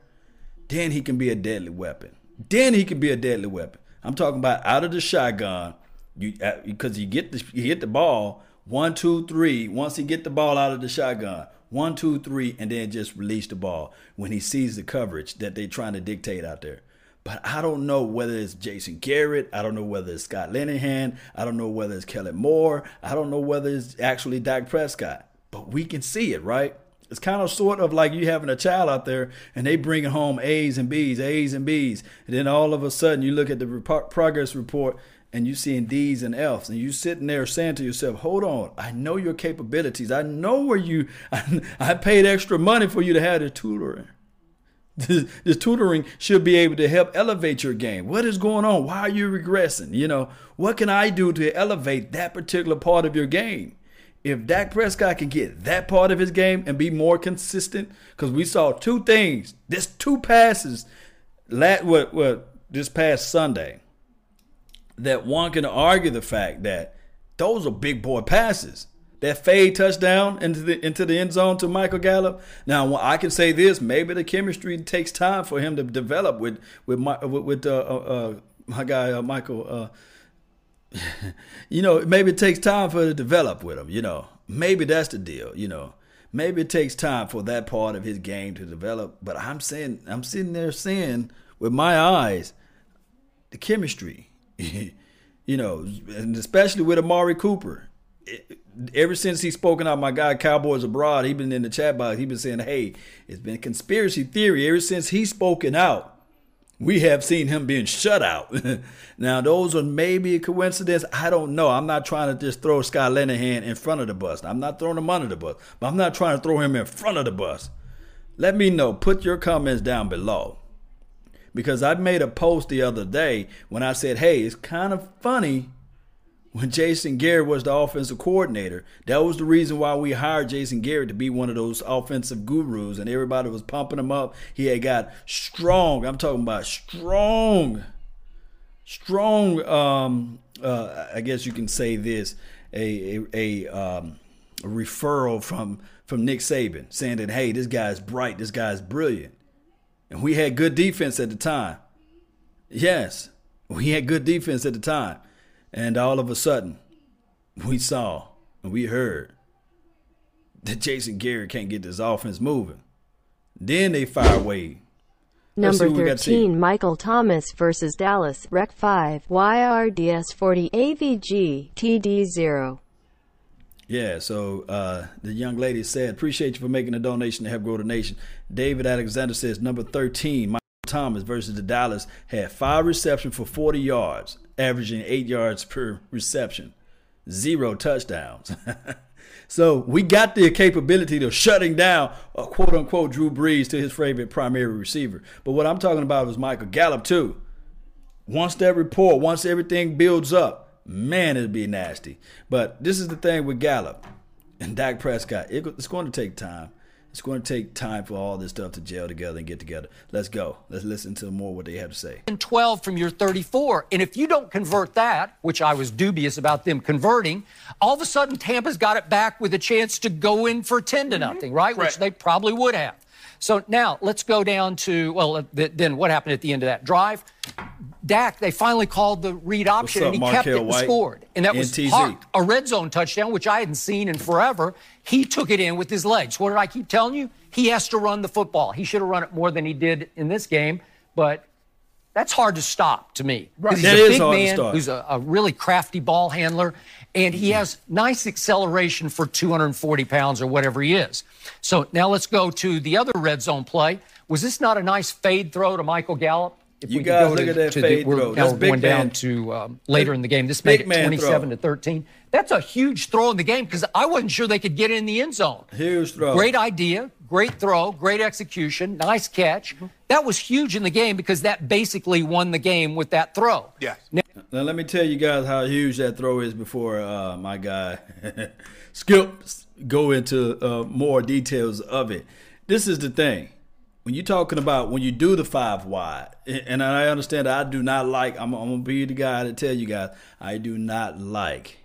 Speaker 1: then he can be a deadly weapon. Then he can be a deadly weapon. I'm talking about out of the shotgun you because uh, you get the you get the ball one two three. Once he get the ball out of the shotgun, one two three, and then just release the ball when he sees the coverage that they're trying to dictate out there. But I don't know whether it's Jason Garrett. I don't know whether it's Scott Linehan. I don't know whether it's Kellen Moore. I don't know whether it's actually Dak Prescott. But we can see it, right? It's kind of sort of like you having a child out there and they bringing home A's and B's, A's and B's. And then all of a sudden you look at the progress report and you seeing D's and F's, and you sitting there saying to yourself, "Hold on, I know your capabilities. I know where you. I, I paid extra money for you to have the tutoring. This, this, tutoring should be able to help elevate your game. What is going on? Why are you regressing? You know, what can I do to elevate that particular part of your game? If Dak Prescott can get that part of his game and be more consistent, because we saw two things. This two passes, lat what what this past Sunday that one can argue the fact that those are big boy passes. That fade touchdown into the into the end zone to Michael Gallup. Now I can say this: maybe the chemistry takes time for him to develop with with my, with, uh, uh, uh my guy uh, Michael. Uh, you know, maybe it takes time for it to develop with him. You know, maybe that's the deal. You know, maybe it takes time for that part of his game to develop. But I'm saying, I'm sitting there saying with my eyes the chemistry you know, and especially with Amari Cooper. Ever since he's spoken out, my guy Cowboys Abroad, he been in the chat box. He been saying, "Hey, it's been conspiracy theory ever since he's spoken out." We have seen him being shut out. now, those are maybe a coincidence. I don't know. I'm not trying to just throw Scott Linehan in front of the bus. I'm not throwing him under the bus, but I'm not trying to throw him in front of the bus. Let me know. Put your comments down below because I made a post the other day when I said, hey, it's kind of funny when Jason Garrett was the offensive coordinator. That was the reason why we hired Jason Garrett to be one of those offensive gurus, and everybody was pumping him up. He had got strong. I'm talking about strong, strong. Um, uh, I guess you can say this: a a, a, um, a referral from from Nick Saban saying that, hey, this guy's bright, this guy's brilliant. And we had good defense at the time. Yes, we had good defense at the time. And all of a sudden, we saw and we heard that Jason Garrett can't get this offense moving. Then they fire Wade.
Speaker 2: Number
Speaker 1: what we got to see.
Speaker 2: 13, Michael Thomas versus Dallas. Rec 5, YRDS 40, AVG, TD0.
Speaker 1: Yeah, so uh, the young lady said, appreciate you for making a donation to help grow the nation. David Alexander says, number 13, Michael Thomas versus the Dallas had five receptions for 40 yards, averaging eight yards per reception, zero touchdowns. so we got the capability of shutting down, uh, quote unquote, Drew Brees to his favorite primary receiver. But what I'm talking about is Michael Gallup, too. Once that report, once everything builds up, man, it'd be nasty. But this is the thing with Gallup and Dak Prescott. It, it's going to take time. It's going to take time for all this stuff to gel together and get together. Let's go. Let's listen to more what they have to say.
Speaker 6: and 12 from your 34. And if you don't convert that, which I was dubious about them converting, all of a sudden Tampa's got it back with a chance to go in for 10 to mm-hmm. nothing, right? right?
Speaker 7: Which
Speaker 6: they probably would have. So now let's go down to, well, th- then what happened at the end of that drive? Dak, they finally called the read option
Speaker 1: up,
Speaker 6: and he kept it and
Speaker 1: White?
Speaker 6: scored. And that was hard. a red zone touchdown, which I hadn't seen in forever. He took it in with his legs. What did I keep telling you? He has to run the football. He should have run it more than he did in this game, but that's hard to stop to me. 'Cause He's
Speaker 1: That
Speaker 6: a big man who's a, a really crafty ball handler, and he has nice acceleration for 240 pounds or whatever he is. So now let's go to the other red zone play. Was this not a nice fade throw to Michael Gallup? If
Speaker 1: You
Speaker 6: could
Speaker 1: guys
Speaker 6: go
Speaker 1: look
Speaker 6: to-
Speaker 1: at that
Speaker 6: to the-
Speaker 1: fade
Speaker 6: we're
Speaker 1: throw. That's
Speaker 6: we're
Speaker 1: big
Speaker 6: going down
Speaker 1: man.
Speaker 6: to um, later in the game. This
Speaker 1: Big
Speaker 6: made it 27
Speaker 1: throw.
Speaker 6: to 13. That's a huge throw in the game because I wasn't sure they could get in the end zone.
Speaker 1: Huge throw.
Speaker 6: Great idea, great throw, great execution, nice catch. That was huge in the game because that basically won the game with that throw.
Speaker 7: Yes.
Speaker 6: Now,
Speaker 1: Now let me tell you guys how huge that throw is before uh, my guy Skip go into uh, more details of it. This is the thing. When you're talking about when you do the five wide, and I understand I do not like. I'm, I'm gonna be the guy to tell you guys I do not like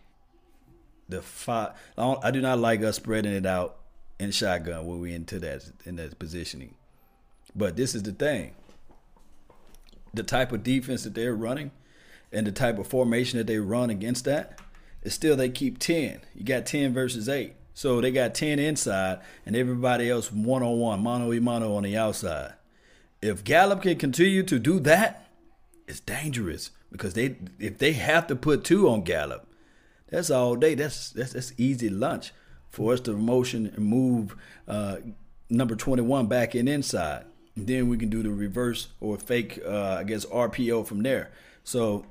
Speaker 1: the five. I, I do not like us spreading it out in shotgun when we into that in that positioning. But this is the thing the type of defense that they're running and the type of formation that they run against that, is still they keep 10. You got 10 versus 8. So they got 10 inside and everybody else one on one, mano y mano on the outside. If Gallup can continue to do that, it's dangerous because they if they have to put two on Gallup, that's all day. That's that's, that's easy lunch for us to motion and move uh, number 21 back in inside. And then we can do the reverse or fake, uh, I guess, RPO from there. So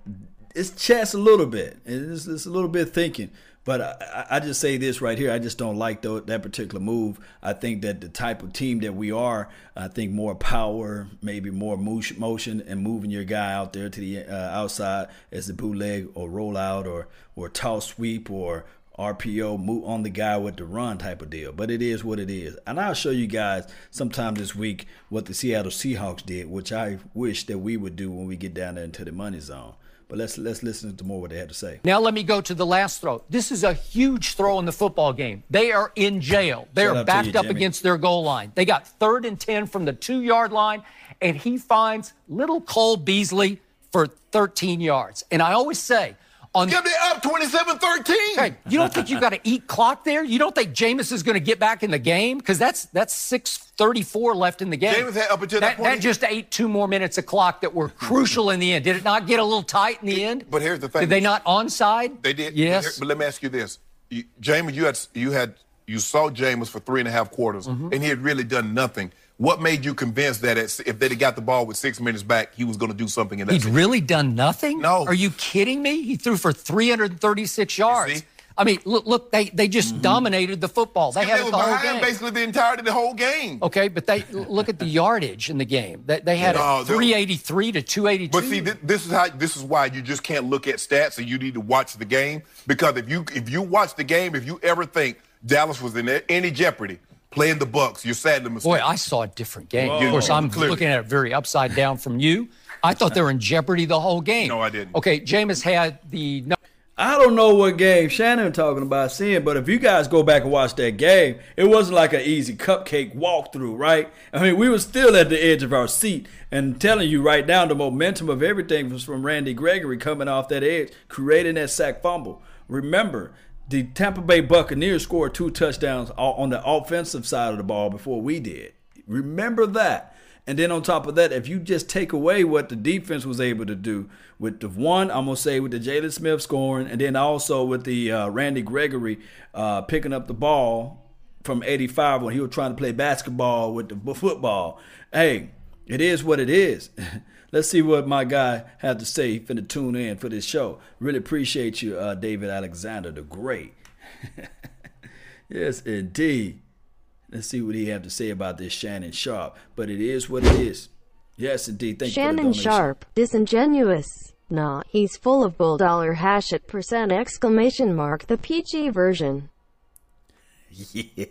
Speaker 1: it's chess a little bit. It's, it's a little bit thinking. But I, I just say this right here. I just don't like tho- that particular move. I think that the type of team that we are, I think more power, maybe more motion, motion and moving your guy out there to the uh, outside as a bootleg or rollout or or toss sweep or RPO move on the guy with the run type of deal. But it is what it is. And I'll show you guys sometime this week what the Seattle Seahawks did, which I wish that we would do when we get down there into the money zone. But let's let's listen to more what they had to say.
Speaker 6: Now let me go to the last throw. This is a huge throw in the football game. They are in jail. They
Speaker 1: Shout
Speaker 6: are backed
Speaker 1: you,
Speaker 6: up
Speaker 1: Jimmy.
Speaker 6: against their goal line. They got third and 10 from the two yard line, and he finds little Cole Beasley for 13 yards. And I always say, on
Speaker 7: Give me up 27-13.
Speaker 6: Hey, you don't think you got to eat clock there? You don't think Jameis is going to get back in the game? Because that's that's six thirty four left in the game.
Speaker 7: Jameis had up until that
Speaker 6: that,
Speaker 7: point-
Speaker 6: that just ate two more minutes of clock that were crucial in the end. Did it not get a little tight in the end?
Speaker 7: But here's the thing.
Speaker 6: Did they not onside?
Speaker 7: They did.
Speaker 6: Yes.
Speaker 7: But let me ask you this, you, James. You had you had you saw James for three and a half quarters,
Speaker 6: Mm-hmm.
Speaker 7: and he had really done nothing. What made you convinced that at, if they'd got the ball with six minutes back, he was going to do something in that?
Speaker 6: He'd
Speaker 7: situation?
Speaker 6: really done nothing?
Speaker 7: No.
Speaker 6: Are you kidding me? He threw for 336 yards.
Speaker 7: Mm-hmm.
Speaker 6: I mean, look, look, they, they just dominated the football. They
Speaker 7: They
Speaker 6: had it
Speaker 7: was
Speaker 6: the whole game.
Speaker 7: basically the entirety of the whole game.
Speaker 6: Okay, but they look at the yardage in the game. They, they had
Speaker 7: No,
Speaker 6: 383 to 282.
Speaker 7: But see, thi- this is how this is why you just can't look at stats, and you need to watch the game because if you if you watch the game, if you ever think Dallas was in any jeopardy playing the Bucks, you're sadly mistaken.
Speaker 6: Boy, I saw a different game.
Speaker 7: Whoa.
Speaker 6: Of course, I'm
Speaker 7: Clearly.
Speaker 6: looking at it very upside down from you. I thought they were in jeopardy the whole game.
Speaker 7: No, I didn't.
Speaker 6: Okay, Jameis had the. No,
Speaker 1: I don't know what game Shannon talking about seeing, but if you guys go back and watch that game, it wasn't like an easy cupcake walkthrough, right? I mean, we were still at the edge of our seat and telling you right now the momentum of everything was from Randy Gregory coming off that edge, creating that sack fumble. Remember, the Tampa Bay Buccaneers scored two touchdowns on the offensive side of the ball before we did. Remember that. And then on top of that, if you just take away what the defense was able to do with the one, I'm gonna say with the Jaylon Smith scoring, and then also with the uh, Randy Gregory uh, picking up the ball from 85 when he was trying to play basketball with the football. Hey, it is what it is. Let's see what my guy had to say. Finna tune in for this show. Really appreciate you, uh, David Alexander, the great. yes, indeed. Let's see what he had to say about this Shannon Sharpe. But it is what it is. Yes, indeed. Thank you.
Speaker 2: Shannon Sharpe, disingenuous. Nah, he's full of bull dollar hash at percent exclamation mark the PG version.
Speaker 1: Yeah.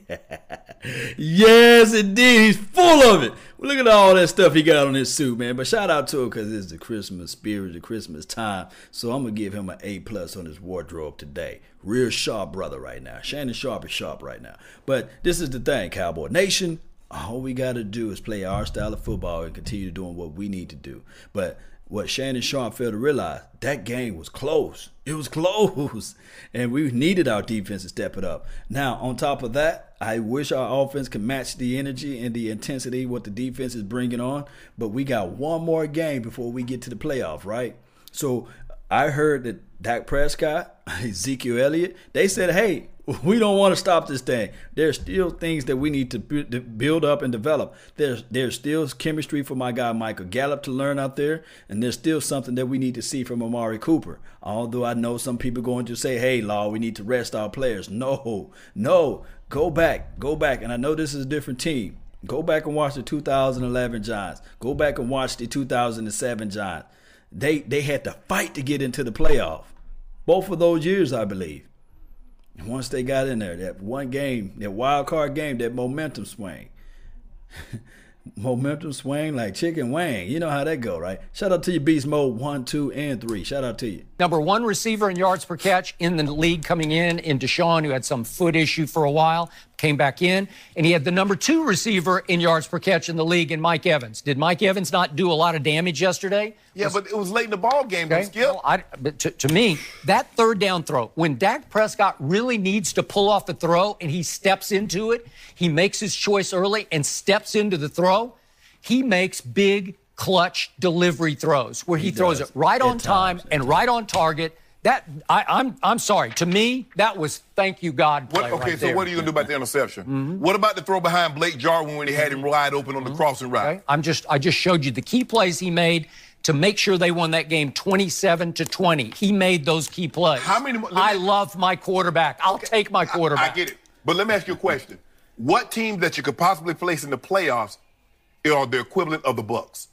Speaker 1: Yes, indeed. He's full of it. Look at all that stuff he got on his suit, man. But shout out to him because it's the Christmas spirit, the Christmas time. So I'm gonna give him an A plus on his wardrobe today. Real sharp brother right now. Shannon Sharpe is sharp right now. But this is the thing, Cowboy Nation. All we gotta do is play our style of football and continue doing what we need to do. But what Shannon Sharpe failed to realize, that game was close. It was close. And we needed our defense to step it up. Now, on top of that, I wish our offense could match the energy and the intensity what the defense is bringing on. But we got one more game before we get to the playoff, right? So I heard that Dak Prescott, Ezekiel Elliott, they said, hey, we don't want to stop this thing. There's still things that we need to build up and develop. There's there's still chemistry for my guy Michael Gallup to learn out there, and there's still something that we need to see from Amari Cooper. Although I know some people going to say, "Hey, Law, we need to rest our players." No, no, go back, go back. And I know this is a different team. Go back and watch the 2011 Giants. Go back and watch the 2007 Giants. They they had to fight to get into the playoff. Both of those years, I believe. And once they got in there, that one game, that wild card game, that momentum swing. momentum swing like chicken wing. You know how that go, right? Shout out to you, Beast Mode 1, 2, and 3. Shout out to you.
Speaker 6: Number one receiver in yards per catch in the league coming in, in DeSean, who had some foot issue for a while came back in, and he had the number two receiver in yards per catch in the league in Mike Evans. Did Mike Evans not do a lot of damage yesterday?
Speaker 7: Yeah, was, but it was late in the ball game, okay. Skip. Well, I,
Speaker 6: but to, to me, that third down throw, when Dak Prescott really needs to pull off the throw and he steps into it, he makes his choice early and steps into the throw, he makes big clutch delivery throws where he, he throws it right on time and right on target that I, I'm, I'm sorry. To me, that was thank you God.
Speaker 7: What, okay,
Speaker 6: right
Speaker 7: so
Speaker 6: there.
Speaker 7: what are you gonna do about the interception? Mm-hmm. What about the throw behind Blake Jarwin when he had him wide open on the mm-hmm. crossing route? Okay.
Speaker 6: I'm just I just showed you the key plays he made to make sure they won that game 27 to 20. He made those key plays.
Speaker 7: How many?
Speaker 6: I love my quarterback. I'll okay. take my quarterback.
Speaker 7: I, I get it, but let me ask you a question: What teams that you could possibly place in the playoffs are the equivalent of the Bucks?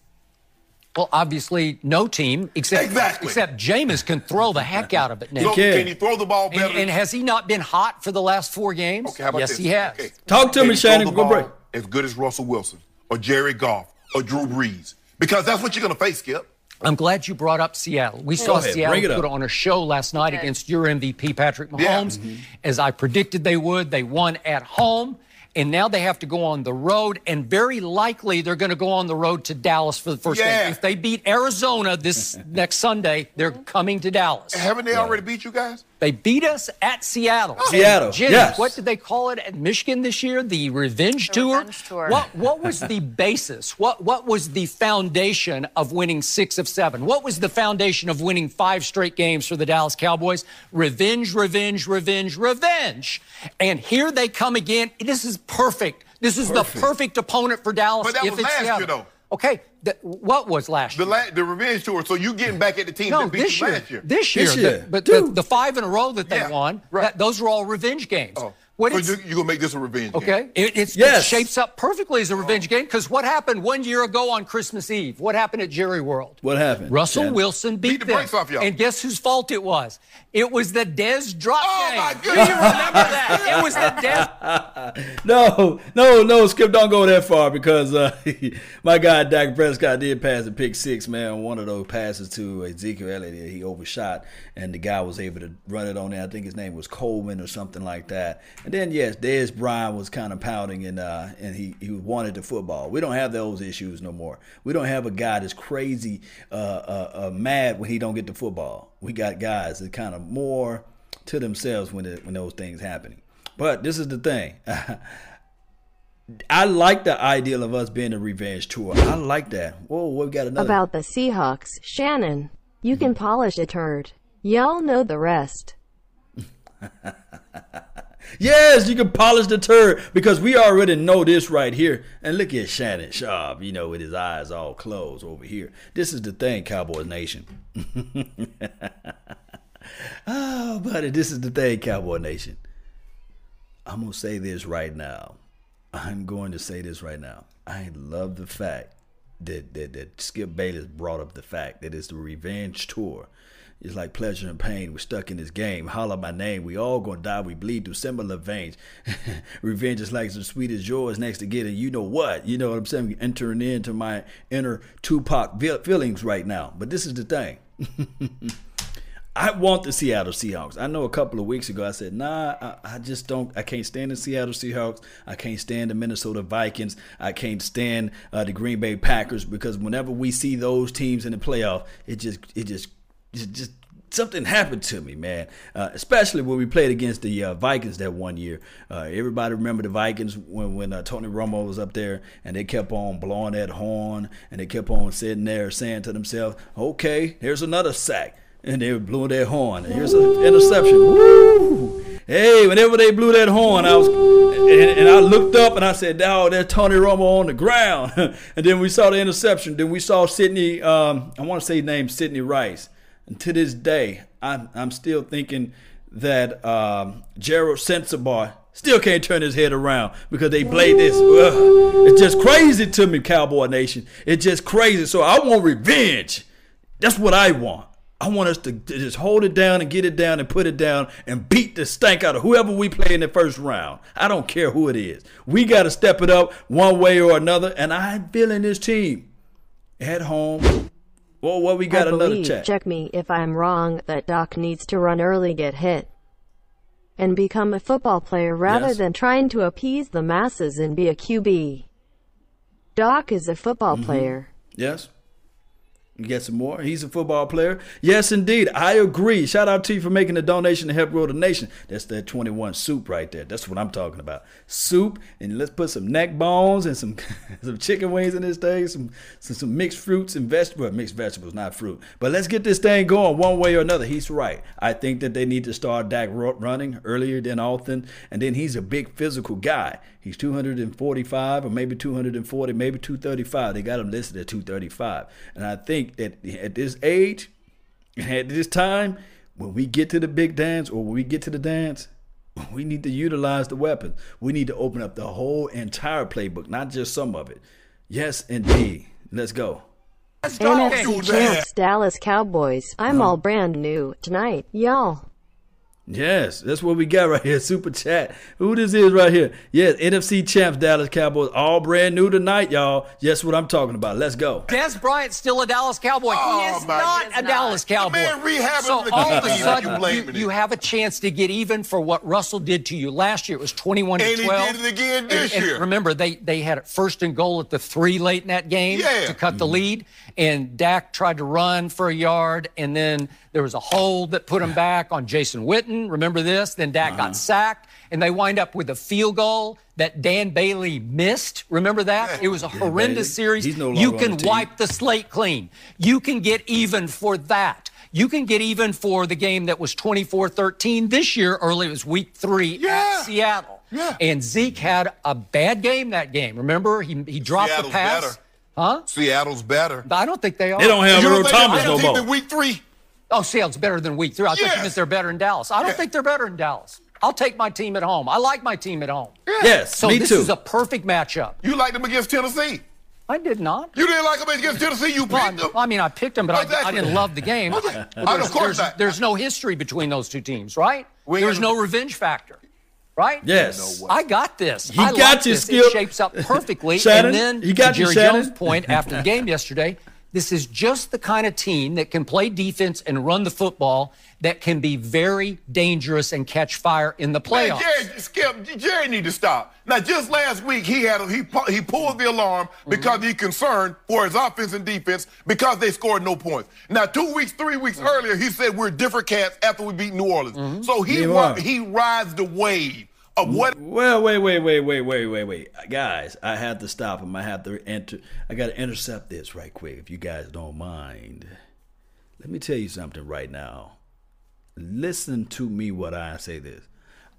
Speaker 6: Well, obviously, no team except
Speaker 7: exactly.
Speaker 6: except Jameis can throw the heck out of it now.
Speaker 7: So, can he throw the ball better?
Speaker 6: And, and, has he not been hot for the last four games?
Speaker 7: Okay, how about
Speaker 6: yes,
Speaker 7: this?
Speaker 6: he has.
Speaker 7: Okay.
Speaker 1: Talk to
Speaker 7: can
Speaker 1: me, Shannon. Go break.
Speaker 7: As good as Russell Wilson or Jared Goff or Drew Brees, because that's what you're going to face, Skip.
Speaker 6: I'm glad you brought up Seattle. We saw Seattle put on a show last night okay. against your MVP, Patrick Mahomes. Yeah. Mm-hmm. As I predicted they would, they won at home and now they have to go on the road, and very likely they're going to go on the road to Dallas for the first yeah. game. If they beat Arizona this next Sunday, they're coming to Dallas.
Speaker 7: Haven't they already beat you guys?
Speaker 6: They beat us at Seattle.
Speaker 1: Oh. Seattle.
Speaker 6: Jim,
Speaker 1: yes.
Speaker 6: What did they call it at Michigan this year? The Revenge
Speaker 8: the
Speaker 6: Tour.
Speaker 8: Revenge Tour.
Speaker 6: What What was the basis? What What was the foundation of winning six of seven? What was the foundation of winning five straight games for the Dallas Cowboys? Revenge, revenge, revenge, revenge. And here they come again. This is perfect. This is perfect. the perfect opponent for Dallas.
Speaker 7: But that if was last Seattle. year, though.
Speaker 6: Okay, the, what was last
Speaker 7: year?
Speaker 6: The, la-
Speaker 7: the revenge tour. So you getting back at the team no, that beat
Speaker 6: this
Speaker 7: you
Speaker 6: year,
Speaker 7: last year?
Speaker 6: This year,
Speaker 1: this year.
Speaker 6: The, but the, the, five in a row that they
Speaker 7: yeah,
Speaker 6: won,
Speaker 7: right.
Speaker 6: that, those were all revenge games.
Speaker 7: Oh.
Speaker 6: What
Speaker 7: So you, you're going to make this a revenge game?
Speaker 6: Okay, it, it's,
Speaker 1: Yes.
Speaker 6: it shapes up perfectly as a revenge game because what happened one year ago on Christmas Eve? What happened at Jerry World?
Speaker 1: What happened?
Speaker 6: Russell
Speaker 1: Shannon?
Speaker 6: Wilson beat,
Speaker 7: Beat the
Speaker 6: them.
Speaker 7: brakes off y'all.
Speaker 6: And guess whose fault it was? It was the Dez drop
Speaker 7: Oh,
Speaker 6: game.
Speaker 7: my
Speaker 6: Do you remember that? It was the Dez.
Speaker 1: No, no, no, Skip, don't go that far because uh, my guy Dak Prescott did pass a pick six, man. One of those passes to Ezekiel Elliott, that he overshot, and the guy was able to run it on there. I think his name was Coleman or something like that. And then yes, Dez Bryant was kind of pouting and uh, and he he wanted the football. We don't have those issues no more. We don't have a guy that's crazy uh, uh, uh, mad when he don't get the football. We got guys that kind of more to themselves when it, when those things happening. But this is the thing. I like the ideal of us being a revenge tour. I like that. Whoa, we got another.
Speaker 2: About the Seahawks, Shannon. You can polish a turd. Y'all know the rest.
Speaker 1: yes, you can polish the turd because we already know this right here. And look at Shannon Sharpe, you know, with his eyes all closed over here. This is the thing, Cowboy Nation. oh, buddy, this is the thing, Cowboy Nation. I'm going to say this right now. I'm going to say this right now. I love the fact that, that, that Skip Bayless brought up the fact that it's the revenge tour. It's like pleasure and pain. We're stuck in this game. Holler my name. We all gonna die. We bleed through similar veins. Revenge is like as sweet as yours next to getting. You know what? You know what I'm saying? Entering into my inner Tupac feelings right now. But this is the thing. I want the Seattle Seahawks. I know a couple of weeks ago I said, nah, I, I just don't. I can't stand the Seattle Seahawks. I can't stand the Minnesota Vikings. I can't stand uh, the Green Bay Packers because whenever we see those teams in the playoff, it just, it just, it just something happened to me, man. Uh, especially when we played against the uh, Vikings that one year. Uh, everybody remember the Vikings when when uh, Tony Romo was up there and they kept on blowing that horn and they kept on sitting there saying to themselves, "Okay, here's another sack." And they were blew their horn. And here's an interception. Woo! Hey, whenever they blew that horn, I was, and, and I looked up and I said, "Oh, there's Tony Romo on the ground." and then we saw the interception. Then we saw Sidney. Um, I want to say his name Sidney Rice. To this day, I'm, I'm still thinking that um, Gerald Sensabaugh still can't turn his head around because they played this. Ugh. It's just crazy to me, Cowboy Nation. It's just crazy. So I want revenge. That's what I want. I want us to, to just hold it down and get it down and put it down and beat the stank out of whoever we play in the first round. I don't care who it is. We got to step it up one way or another. And I'm feeling this team at home. Well, well, we got
Speaker 2: I
Speaker 1: another
Speaker 2: believe,
Speaker 1: chat.
Speaker 2: check me if I'm wrong, that Dak needs to run early, get hit, and become a football player rather
Speaker 1: Yes.
Speaker 2: than trying to appease the masses and be a QB. Dak is a football
Speaker 1: Mm-hmm.
Speaker 2: player.
Speaker 1: Yes. Get some more? He's a football player. Yes, indeed. I agree. Shout out to you for making the donation to help grow the nation. That's that 21 soup right there. That's what I'm talking about. Soup, and let's put some neck bones and some some chicken wings in this thing, some some, some mixed fruits and vegetables. Mixed vegetables, not fruit. But let's get this thing going one way or another. He's right. I think that they need to start Dak running earlier than often. And then he's a big physical guy. He's 245 or maybe 240, maybe 235. They got him listed at 235. And I think that at this age, at this time, when we get to the big dance or when we get to the dance, we need to utilize the weapons. We need to open up the whole entire playbook, not just some of it. Yes, indeed. Let's go.
Speaker 2: NFC
Speaker 7: do that.
Speaker 2: champs, Dallas Cowboys. I'm all brand new tonight, y'all.
Speaker 1: Yes, that's what we got right here. Super chat. Who this is right here? Yes, NFC champs, Dallas Cowboys, all brand new tonight, y'all. Yes, what I'm talking about. Let's go.
Speaker 6: Dez Bryant's still a Dallas Cowboy.
Speaker 7: Oh,
Speaker 6: he is
Speaker 7: my-
Speaker 6: not
Speaker 7: He
Speaker 6: a Dallas Cowboy.
Speaker 7: man rehabbing
Speaker 6: so
Speaker 7: the
Speaker 6: all of a
Speaker 7: team. You
Speaker 6: sudden, you, you have a chance to get even for what Russell did to you last year. It was 21
Speaker 7: And
Speaker 6: to
Speaker 7: he
Speaker 6: 12.
Speaker 7: did it again this
Speaker 6: And- and
Speaker 7: year.
Speaker 6: remember, they they had it first and goal at the three late in that game
Speaker 7: Yeah.
Speaker 6: to cut the mm-hmm. lead, and Dak tried to run for a yard, and then there was a hold that put him back on Jason Witten. Remember this? Then Dak got uh-huh. sacked, and they wind up with a field goal that Dan Bailey missed. Remember that? It was a horrendous
Speaker 1: Bailey.
Speaker 6: series.
Speaker 1: He's no
Speaker 6: you
Speaker 1: longer on
Speaker 6: can
Speaker 1: the team.
Speaker 6: wipe the slate clean. You can get even for that. You can get even for the game that was 24-13 this year early. It was week three
Speaker 7: Yeah.
Speaker 6: at Seattle.
Speaker 7: Yeah.
Speaker 6: And Zeke had a bad game that game. Remember, he he dropped
Speaker 7: Seattle's
Speaker 6: the pass.
Speaker 7: better.
Speaker 6: Huh?
Speaker 7: Seattle's better.
Speaker 6: I don't think they are.
Speaker 1: They don't have
Speaker 7: You
Speaker 1: Earl Thomas
Speaker 7: they're
Speaker 1: no more.
Speaker 7: week three?
Speaker 6: Oh, Seattle's better than week three. I thought you
Speaker 7: Yes.
Speaker 6: meant they're better in Dallas. I don't
Speaker 7: Yeah.
Speaker 6: think they're better in Dallas. I'll take my team at home. I like my team at home.
Speaker 1: Yes,
Speaker 6: So
Speaker 1: me
Speaker 6: this
Speaker 1: too.
Speaker 6: is a perfect matchup.
Speaker 7: You liked them against Tennessee.
Speaker 6: I did not.
Speaker 7: You didn't like them against Tennessee. You picked
Speaker 6: I,
Speaker 7: them.
Speaker 6: I mean, I picked them, but I, I didn't love the game. Well,
Speaker 7: I-
Speaker 6: there's,
Speaker 7: of course
Speaker 6: there's,
Speaker 7: not.
Speaker 6: there's no history between those two teams, right?
Speaker 7: We
Speaker 6: There's no revenge factor, right?
Speaker 1: yes.
Speaker 6: I got this.
Speaker 1: He
Speaker 6: I
Speaker 1: got
Speaker 6: like
Speaker 1: you,
Speaker 6: this.
Speaker 1: Skip.
Speaker 6: It shapes up perfectly.
Speaker 1: Shannon,
Speaker 6: and then,
Speaker 1: he got
Speaker 6: to Jerry
Speaker 1: Shannon.
Speaker 6: Jones' point after the game yesterday, this is just the kind of team that can play defense and run the football that can be very dangerous and catch fire in the
Speaker 7: Man,
Speaker 6: playoffs.
Speaker 7: Jerry, Skip, Jerry need to stop. Now, just last week, he had a, he he pulled the alarm mm-hmm. because he concerned for his offense and defense because they scored no points. Now, two weeks, three weeks mm-hmm. earlier, he said we're different cats after we beat New Orleans. Mm-hmm. So he ri- he rides the wave of what.
Speaker 1: Well, wait, wait, wait, wait, wait, wait, wait, guys. I have to stop him. I have to enter. I got to intercept this right quick, if you guys don't mind. Let me tell you something right now. Listen to me what I say. This,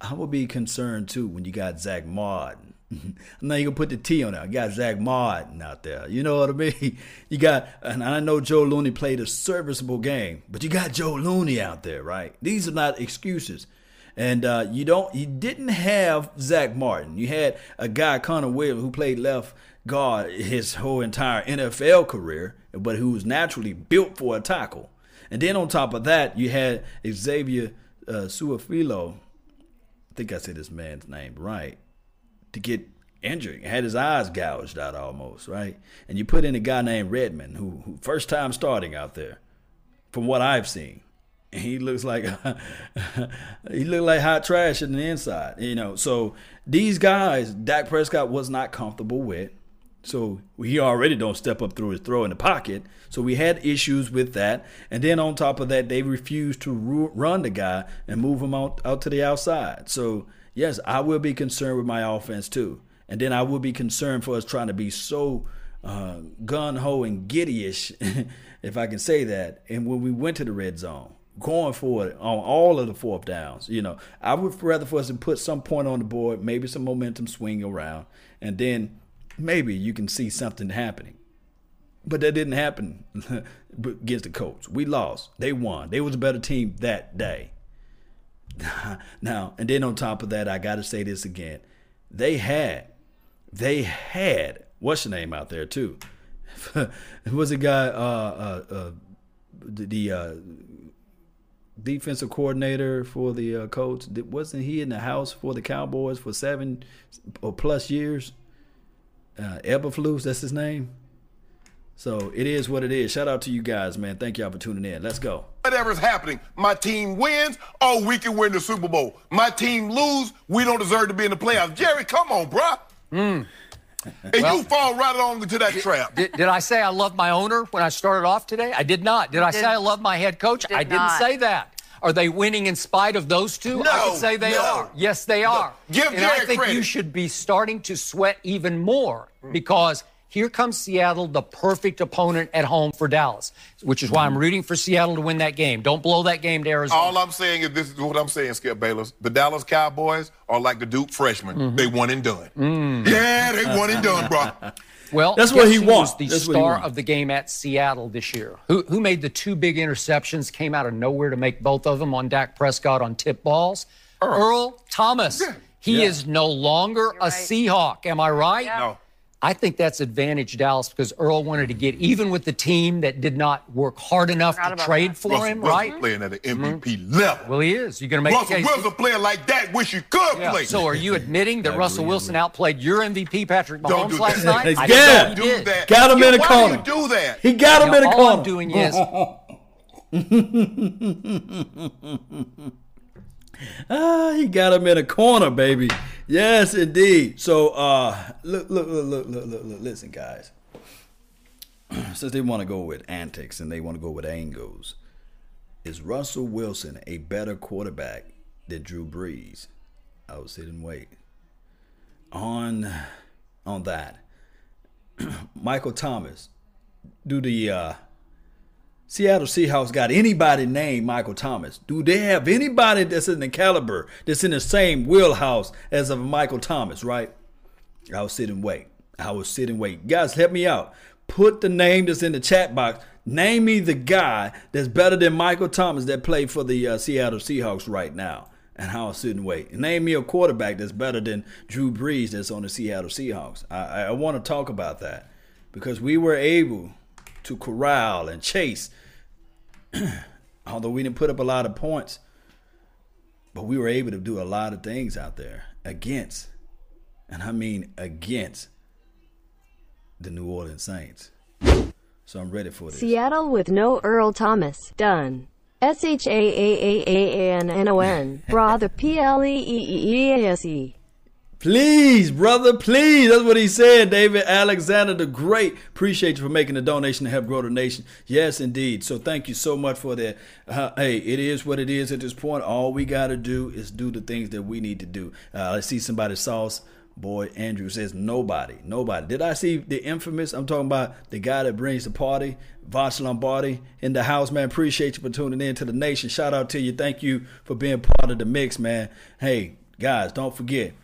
Speaker 1: I will be concerned too when you got Zack Martin. now you gonna put the T on it. You got Zack Martin out there. You know what I mean? You got, and I know Joe Looney played a serviceable game, but you got Joe Looney out there, right? These are not excuses. And uh, you don't, you didn't have Zack Martin. You had a guy, Connor Williams, who played left guard his whole entire NFL career, but who was naturally built for a tackle. And then on top of that, you had Xavier uh, Su'a-Filo. I think I said this man's name right. To get injured, had his eyes gouged out almost, right? And you put in a guy named Redmond, who, who first time starting out there, from what I've seen. He looks like he looked like hot trash in the inside, you know. So these guys, Dak Prescott was not comfortable with. So he already don't step up through his throw in the pocket. So we had issues with that. And then on top of that, they refused to run the guy and move him out, out to the outside. So yes, I will be concerned with my offense too. And then I will be concerned for us trying to be so uh, gun ho and giddyish, if I can say that. And when we went to the red zone, going for it on all of the fourth downs, you know, I would rather for us to put some point on the board, maybe some momentum swing around, and then maybe you can see something happening. But that didn't happen against the Colts. We lost. They won. They was a better team that day. now, and then on top of that, I got to say this again. They had, they had, what's the name out there too? it was a guy, uh, uh, uh, the, the uh, defensive coordinator for the uh, Colts. Wasn't he in the house for the Cowboys for seven or plus years? Uh, Eberflus, that's his name. So it is what it is. Shout out to you guys, man. Thank y'all for tuning in. Let's go.
Speaker 7: Whatever's happening, my team wins, oh, we can win the Super Bowl. My team lose, we don't deserve to be in the playoffs. Jerry, come on, bruh. And you fall right on to that trap.
Speaker 6: Did, did I say I love my owner when I started off today? I did not. Did I say I love my head coach?
Speaker 8: did
Speaker 6: I didn't
Speaker 8: not.
Speaker 6: say that. Are they winning in spite of those two?
Speaker 7: No, I
Speaker 6: would say they
Speaker 7: no.
Speaker 6: are. Yes, they are.
Speaker 7: Give
Speaker 6: and I think you should be starting to sweat even more mm. because here comes Seattle, the perfect opponent at home for Dallas, which is why I'm mm-hmm. rooting for Seattle to win that game. Don't blow that game to Arizona.
Speaker 7: All I'm saying is this is what I'm saying, Skip Bayless. The Dallas Cowboys are like the Duke freshmen. Mm-hmm. They one and done. Mm. Yeah, they one and done, bro.
Speaker 6: Well,
Speaker 1: That's what he wants.
Speaker 6: was the
Speaker 1: That's
Speaker 6: star of the game at Seattle this year. Who who made the two big interceptions, came out of nowhere to make both of them on Dak Prescott on tip balls? Earl, Thomas. He
Speaker 1: Yeah.
Speaker 6: is no longer a
Speaker 8: right.
Speaker 6: Seahawk. Am I right?
Speaker 7: No.
Speaker 6: I think that's advantage Dallas because Earl wanted to get even with the team that did not work hard enough to trade
Speaker 8: that.
Speaker 6: for
Speaker 7: Russell
Speaker 6: him,
Speaker 7: Wilson
Speaker 6: right?
Speaker 7: playing at an MVP mm-hmm. level.
Speaker 6: Well, he is. You're going to make the
Speaker 7: Russell
Speaker 6: case.
Speaker 7: Wilson playing like that. Wish you could
Speaker 6: Yeah.
Speaker 7: play.
Speaker 6: So are you admitting that
Speaker 1: I
Speaker 6: Russell Wilson outplayed your MVP Patrick
Speaker 7: Don't
Speaker 6: Mahomes
Speaker 7: do
Speaker 6: last
Speaker 7: that.
Speaker 6: night? I
Speaker 1: Yeah.
Speaker 6: didn't
Speaker 7: do
Speaker 6: he did.
Speaker 7: that.
Speaker 1: Got him
Speaker 7: Yeah,
Speaker 1: in the
Speaker 7: why
Speaker 1: corner.
Speaker 7: do you do that?
Speaker 1: He got him
Speaker 6: Now,
Speaker 1: in the
Speaker 6: all
Speaker 1: corner.
Speaker 6: I'm doing is
Speaker 1: Ah, he got him in a corner, baby. Yes, indeed. So, uh, look, look, look, look, look, look, look. Listen, guys. Since they want to go with antics and they want to go with angles, is Russell Wilson a better quarterback than Drew Brees? I will sit and wait. On, on that, Michael Thomas, do the uh, Seattle Seahawks got anybody named Michael Thomas? Do they have anybody that's in the caliber, that's in the same wheelhouse as of Michael Thomas, right? I will sit and wait. I will sit and wait. Guys, help me out. Put the name that's in the chat box. Name me the guy that's better than Michael Thomas that played for the uh, Seattle Seahawks right now. and how a certain wait. Name me a quarterback that's better than Drew Brees that's on the Seattle Seahawks. I, I want to talk about that because we were able to corral and chase, although we didn't put up a lot of points, but we were able to do a lot of things out there against, and I mean against, the New Orleans Saints. So I'm ready for this.
Speaker 2: Seattle with no Earl Thomas. Done. S H A A A A N N O N. Bra the P L E E E E A S E.
Speaker 1: Please, brother, please. That's what he said, David Alexander the Great. Appreciate you for making the donation to help grow the nation. Yes, indeed. So thank you so much for that. Uh, hey, it is what it is at this point. All we got to do is do the things that we need to do. Uh, I see somebody sauce. Boy, Andrew says nobody, nobody. Did I see the infamous? I'm talking about the guy that brings the party, Voch Lombardi, in the house, man. Appreciate you for tuning in to the nation. Shout out to you. Thank you for being part of the mix, man. Hey, guys, don't forget,